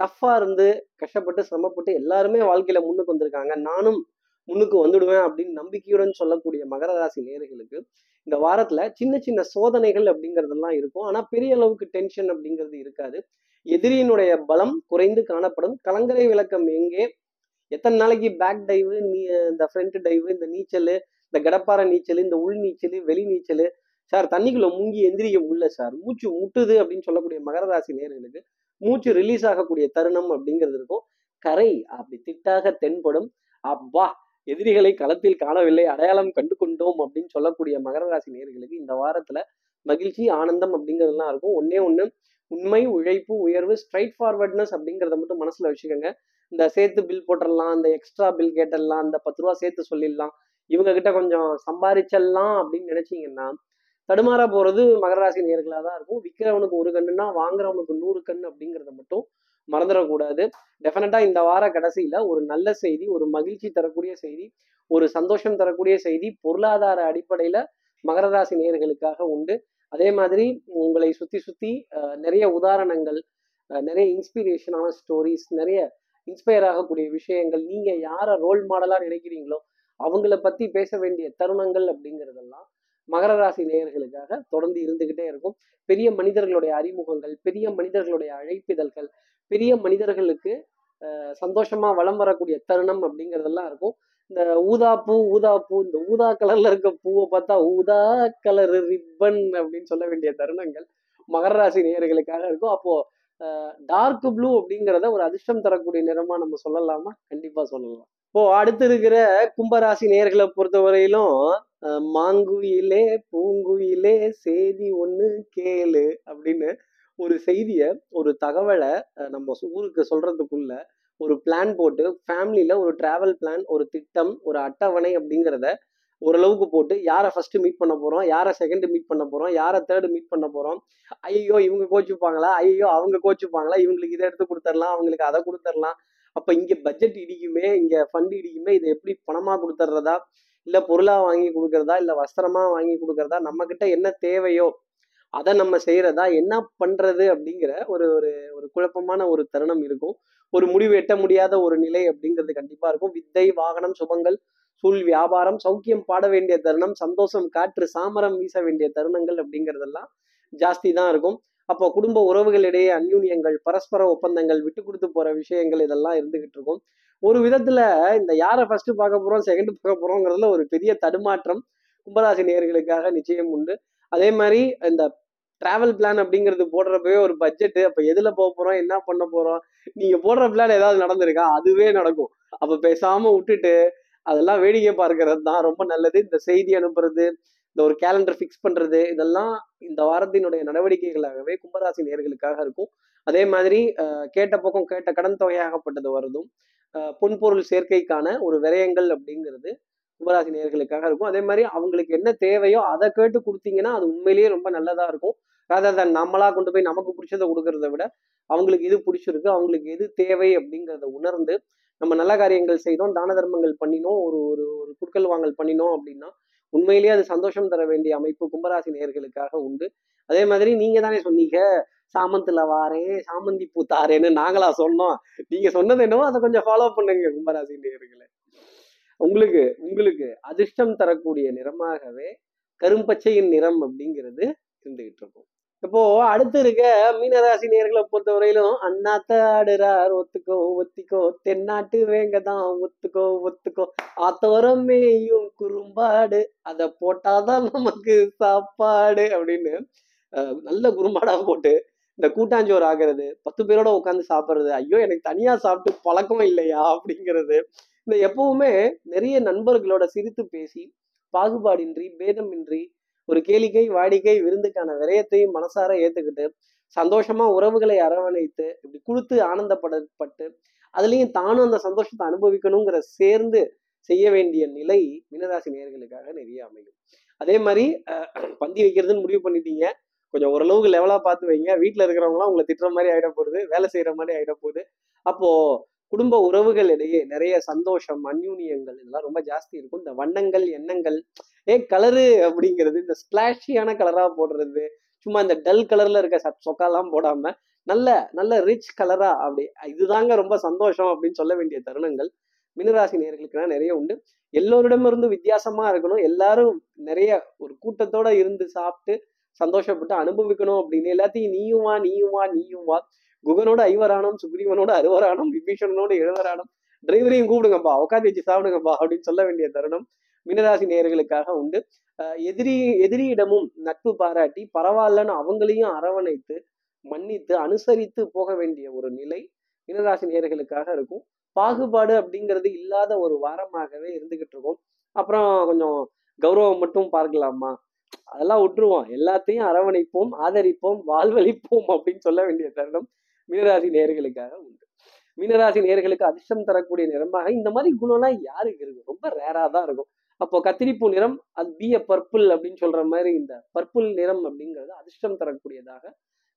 டஃப்பா இருந்து கஷ்டப்பட்டு சிரமப்பட்டு எல்லாருமே வாழ்க்கையில முன்னுக்கு வந்திருக்காங்க. நானும் முன்னுக்கு வந்துடுவேன் அப்படின்னு நம்பிக்கையுடன் சொல்லக்கூடிய மகர ராசி நேர்களுக்கு இந்த வாரத்துல சின்ன சின்ன சோதனைகள் அப்படிங்கிறதெல்லாம் இருக்கும். ஆனா பெரிய அளவுக்கு டென்ஷன் அப்படிங்கிறது இருக்காது. எதிரியினுடைய பலம் குறைந்து காணப்படும். கலங்கரை விளக்கம் எங்கே? எத்தனை நாளைக்கு பேக் டைவு நீ இந்த ஃப்ரண்ட் டைவு இந்த நீச்சல் இந்த கடப்பாறை நீச்சல் இந்த உள் நீச்சல் வெளி நீச்சல். சார் தண்ணிக்குள்ள முங்கி எந்திரிக்க முடியல சார். மூச்சு முட்டுது அப்படின்னு சொல்லக்கூடிய மகர ராசி நேர்களுக்கு மூச்சு ரிலீஸ் ஆகக்கூடிய தருணம் அப்படிங்கிறது இருக்கும். கரை அப்படி திட்டாக தென்படும். அப்பா எதிரிகளை களத்தில் காணவில்லை அடையாளம் கண்டு கொண்டோம் அப்படின்னு சொல்லக்கூடிய மகர ராசி நேர்களுக்கு இந்த வாரத்துல மகிழ்ச்சி ஆனந்தம் அப்படிங்கிறதுலாம் இருக்கும். ஒன்னே ஒண்ணு உண்மை உழைப்பு உயர்வு ஸ்ட்ரைட் ஃபார்வர்ட்னஸ் அப்படிங்கிறத மட்டும் மனசுல வச்சுக்கோங்க. இந்த சேர்த்து பில் போட்டுடலாம் இந்த எக்ஸ்ட்ரா பில் கேட்டலாம் இந்த பத்து ரூபா சேர்த்து சொல்லிடலாம் இவங்க கிட்ட கொஞ்சம் சம்பாரிச்சிடலாம் அப்படின்னு நினைச்சீங்கன்னா தடுமாற போறது மகர ராசி நேர்களாக தான் இருக்கும். விற்கிறவனுக்கு ஒரு கண்ணுனா வாங்குறவனுக்கு நூறு கண் அப்படிங்கிறத மட்டும் மறந்துடக்கூடாது. டெஃபினட்டா இந்த வார கடைசியில ஒரு நல்ல செய்தி ஒரு மகிழ்ச்சி தரக்கூடிய செய்தி ஒரு சந்தோஷம் தரக்கூடிய செய்தி பொருளாதார அடிப்படையில மகர ராசி நேயர்களுக்காக உண்டு. அதே மாதிரி உங்களை சுத்தி சுத்தி நிறைய உதாரணங்கள் நிறைய இன்ஸ்பிரேஷனான ஸ்டோரிஸ் நிறைய இன்ஸ்பயர் ஆகக்கூடிய விஷயங்கள் நீங்க யாரை ரோல் மாடலா நினைக்கிறீங்களோ அவங்கள பத்தி பேச வேண்டிய தருணங்கள் அப்படிங்கிறதெல்லாம் மகர ராசி நேயர்களுக்காக தொடர்ந்து இருந்துகிட்டே இருக்கும். பெரிய மனிதர்களுடைய அறிமுகங்கள் பெரிய மனிதர்களுடைய அழைப்பிதழ்கள் பெரிய மனிதர்களுக்கு சந்தோஷமா வலம் வரக்கூடிய தருணம் அப்படிங்கிறதெல்லாம் இருக்கும். இந்த ஊதா பூ ஊதா பூ இந்த ஊதா கலர்ல இருக்க பூவை பார்த்தா ஊதா கலர் ரிப்பன் அப்படின்னு சொல்ல வேண்டிய தருணங்கள் மகர ராசி நேயர்களுக்காக இருக்கும். அப்போ டார்க் ப்ளூ அப்படிங்கிறத ஒரு அதிர்ஷ்டம் தரக்கூடிய நிறமா நம்ம சொல்லலாமா? கண்டிப்பா சொல்லலாம். இப்போ அடுத்து இருக்கிற கும்பராசி நேயர்களை பொறுத்தவரையிலும் வரையிலும் மாங்குயிலே பூங்குயிலே செய்தி ஒன்று கேளு அப்படின்னு ஒரு செய்தியை ஒரு தகவலை நம்ம ஊருக்கு சொல்றதுக்குள்ள ஒரு பிளான் போட்டு ஃபேமிலியில ஒரு டிராவல் பிளான் ஒரு திட்டம் ஒரு அட்டவணை அப்படிங்கிறத ஓரளவுக்கு போட்டு யாரை ஃபர்ஸ்ட் மீட் பண்ண போறோம் யாரை செகண்ட் மீட் பண்ண போறோம் யாரை தேர்டு மீட் பண்ண போறோம் ஐயோ இவங்க கோச்சுப்பாங்களா ஐயோ அவங்க கோச்சுப்பாங்களா இவங்களுக்கு இதை எடுத்து கொடுத்துடலாம் அவங்களுக்கு அதை கொடுத்துடலாம் அப்ப இங்க பட்ஜெட் இடிக்குமே இங்க ஃபண்ட் இடிக்குமே இதை எப்படி பணமா கொடுத்துட்றதா இல்ல பொருளா வாங்கி கொடுக்கறதா இல்ல வஸ்திரமா வாங்கி கொடுக்கறதா நம்ம கிட்ட என்ன தேவையோ அதை நம்ம செய்யறதா என்ன பண்றது அப்படிங்கிற ஒரு ஒரு ஒரு குழப்பமான ஒரு தருணம் இருக்கும். ஒரு முடிவு எட்ட முடியாத ஒரு நிலை அப்படிங்கிறது கண்டிப்பா இருக்கும். வித்தை வாகனம் சுபங்கள் சூழ் வியாபாரம் சௌக்கியம் பாட வேண்டிய தருணம் சந்தோஷம் காற்று சாமரம் வீச வேண்டிய தருணங்கள் அப்படிங்கிறதெல்லாம் ஜாஸ்தி தான் இருக்கும். அப்போ குடும்ப உறவுகளிடையே அந்யூன்யங்கள் பரஸ்பர ஒப்பந்தங்கள் விட்டு கொடுத்து போற விஷயங்கள் இதெல்லாம் இருந்துகிட்டு இருக்கும். ஒரு விதத்துல இந்த யாரை ஃபர்ஸ்ட் பார்க்க போறோம் செகண்ட் பார்க்க போறோங்கிறதுல ஒரு பெரிய தடுமாற்றம் கும்பராசி நேயர்களுக்காக நிச்சயம் உண்டு. அதே மாதிரி இந்த டிராவல் பிளான் அப்படிங்கிறது போடுறப்பவே ஒரு பட்ஜெட் அப்ப எதுல போக போறோம் என்ன பண்ண போறோம்? நீங்க போடுற பிளான் ஏதாவது நடந்திருக்கா? அதுவே நடக்கும். அப்ப பேசாம விட்டுட்டு அதெல்லாம் வேடிக்கை பார்க்கறது தான் ரொம்ப நல்லது. இந்த செய்தி அனுப்புறது இந்த ஒரு கேலண்டர் ஃபிக்ஸ் பண்றது இதெல்லாம் இந்த வாரத்தினுடைய நடவடிக்கைகளாகவே கும்பராசி நேர்களுக்காக இருக்கும். அதே மாதிரி கேட்ட பக்கம் கேட்ட கடன் தொகையாகப்பட்டது வருதும். பொன்பொருள் சேர்க்கைக்கான ஒரு விரயங்கள் அப்படிங்கிறது கும்பராசி நேர்களுக்காக இருக்கும். அதே மாதிரி அவங்களுக்கு என்ன தேவையோ அதை கேட்டு கொடுத்தீங்கன்னா அது உண்மையிலேயே ரொம்ப நல்லதா இருக்கும். Rather than நம்மளா கொண்டு போய் நமக்கு பிடிச்சதை கொடுக்கறத விட அவங்களுக்கு எது பிடிச்சிருக்கு அவங்களுக்கு எது தேவை அப்படிங்கிறத உணர்ந்து நம்ம நல்ல காரியங்கள் செய்தோம் தான தர்மங்கள் பண்ணினோம் ஒரு ஒரு ஒரு குடுக்கல் வாங்கல் பண்ணினோம் அப்படின்னா உண்மையிலேயே அது சந்தோஷம் தர வேண்டிய அமைப்பு கும்பராசி நேயர்களுக்காக உண்டு. அதே மாதிரி நீங்க தானே சொன்னீங்க சாமந்தில் வாரே சாமந்தி பூ தாரேன்னு நாங்களா சொன்னோம். நீங்க சொன்னது என்னவோ அதை கொஞ்சம் ஃபாலோ பண்ணுங்க கும்பராசி நேர்களை உங்களுக்கு உங்களுக்கு அதிர்ஷ்டம் தரக்கூடிய நிறமாகவே கரும்பச்சையின் நிறம் அப்படிங்கிறது இருந்துகிட்டு இருக்கும். இப்போ அடுத்து இருக்க மீனராசி நேர்களை பொறுத்தவரையிலும் அண்ணாத்தாடுறார் ஒத்துக்கோ ஒத்திக்கோ தென்னாட்டு வேங்கதான் ஒத்துக்கோ ஒத்துக்கோ. ஆத்தோரம் மேயும் குறும்பாடு அதை போட்டாதான் நமக்கு சாப்பாடு அப்படின்னு நல்ல குறும்பாடா போட்டு இந்த கூட்டாஞ்சோறு ஆகிறது பத்து பேரோட உட்காந்து சாப்பிட்றது ஐயோ எனக்கு தனியா சாப்பிட்டு பழக்கம் இல்லையா அப்படிங்கிறது. இந்த எப்பவுமே நிறைய நண்பர்களோட சிரித்து பேசி பாகுபாடின்றி பேதமின்றி ஒரு கேளிக்கை வாடிக்கை விருந்துக்கான விரயத்தையும் மனசார ஏத்துக்கிட்டு சந்தோஷமா உறவுகளை அரவணைத்து இப்படி கொடுத்து ஆனந்தப்படப்பட்டு அதுலயும் தானும் அந்த சந்தோஷத்தை அனுபவிக்கணுங்கிற சேர்ந்து செய்ய வேண்டிய நிலை மீனராசி நேர்களுக்காக நிறைய அமையும். அதே மாதிரி பந்தி வைக்கிறதுன்னு முடிவு பண்ணிட்டீங்க. கொஞ்சம் ஓரளவுக்கு லெவலா பார்த்து வைங்க. வீட்டில் இருக்கிறவங்களாம் உங்களை திட்டுற மாதிரி ஆகிட போகுது வேலை செய்யற மாதிரி ஆகிட போகுது. அப்போ குடும்ப உறவுகள் இடையே நிறைய சந்தோஷம் அந்யூனியங்கள் இதெல்லாம் ரொம்ப ஜாஸ்தி இருக்கும். இந்த வண்ணங்கள் எண்ணங்கள் ஏ கலரு அப்படிங்கிறது இந்த ஸ்பிளாஷியான கலரா போடுறது சும்மா இந்த டல் கலர்ல இருக்க சப் சொக்காலாம் போடாம நல்ல நல்ல ரிச் கலரா அப்படி இதுதாங்க ரொம்ப சந்தோஷம் அப்படின்னு சொல்ல வேண்டிய தருணங்கள். மினராசி நேர்களுக்குலாம் நிறைய உண்டு. எல்லோரிடமிருந்து வித்தியாசமா இருக்கணும். எல்லாரும் நிறைய ஒரு கூட்டத்தோட இருந்து சாப்பிட்டு சந்தோஷப்பட்டு அனுபவிக்கணும் அப்படின்னு எல்லாத்தையும் நீயும் வா நீயும் வா நீயும் வா. குகனோட ஐவரானம் சுக்ரீவனோட அறுவரானம் விபீஷணனோட எழுவரானம் டிரைவரையும் கூப்பிடுங்கப்பா உட்காந்து வச்சு சாப்பிடுங்கப்பா அப்படின்னு சொல்ல வேண்டிய தருணம் மீனராசி நேயர்களுக்காக உண்டு. எதிரி எதிரியிடமும் நட்பு பாராட்டி பரவாயில்லன்னு அவங்களையும் அரவணைத்து மன்னித்து அனுசரித்து போக வேண்டிய ஒரு நிலை மீனராசி நேயர்களுக்காக இருக்கும். பாகுபாடு அப்படிங்கிறது இல்லாத ஒரு வாரமாகவே இருந்துகிட்டு இருக்கும். அப்புறம் கொஞ்சம் கௌரவம் மட்டும் பார்க்கலாமா? அதெல்லாம் விட்டுருவோம். எல்லாத்தையும் அரவணைப்போம் ஆதரிப்போம் வாழ்வழிப்போம் அப்படின்னு சொல்ல வேண்டிய தருணம் மீனராசி நேர்களுக்காக உண்டு. மீனராசி நேயர்களுக்கு அதிர்ஷ்டம் தரக்கூடிய நிறமாக இந்த மாதிரி குணம்லாம் யாருக்கு இருக்கு ரொம்ப ரேரா தான் இருக்கும். அப்போ கத்திரிப்பூ நிறம் அது பி பர்பிள் அப்படின்னு சொல்ற மாதிரி இந்த பர்பிள் நிறம் அப்படிங்கிறது அதிர்ஷ்டம் தரக்கூடியதாக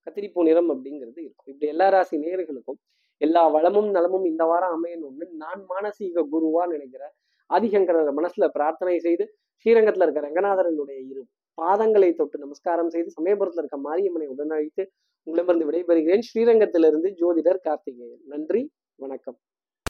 கத்திரிப்பூ நிறம் அப்படிங்கிறது இருக்கும். இப்படி எல்லா ராசி நேயர்களுக்கும் எல்லா வளமும் நலமும் இந்த வாரம் அமையணும்னு நான் மானசீக குருவா நினைக்கிறேன் ஆதிசங்கரர் மனசுல பிரார்த்தனை செய்து ஸ்ரீரங்கத்துல இருக்க ரங்கநாதரனுடைய இரு பாதங்களை தொட்டு நமஸ்காரம் செய்து சமயபுரத்தில் இருக்க மாரியம்மனை உடனழைத்து உங்களிடமிருந்து விடைபெறுகிறேன். ஸ்ரீரங்கத்திலிருந்து ஜோதிடர் கார்த்திகேயன். நன்றி வணக்கம்.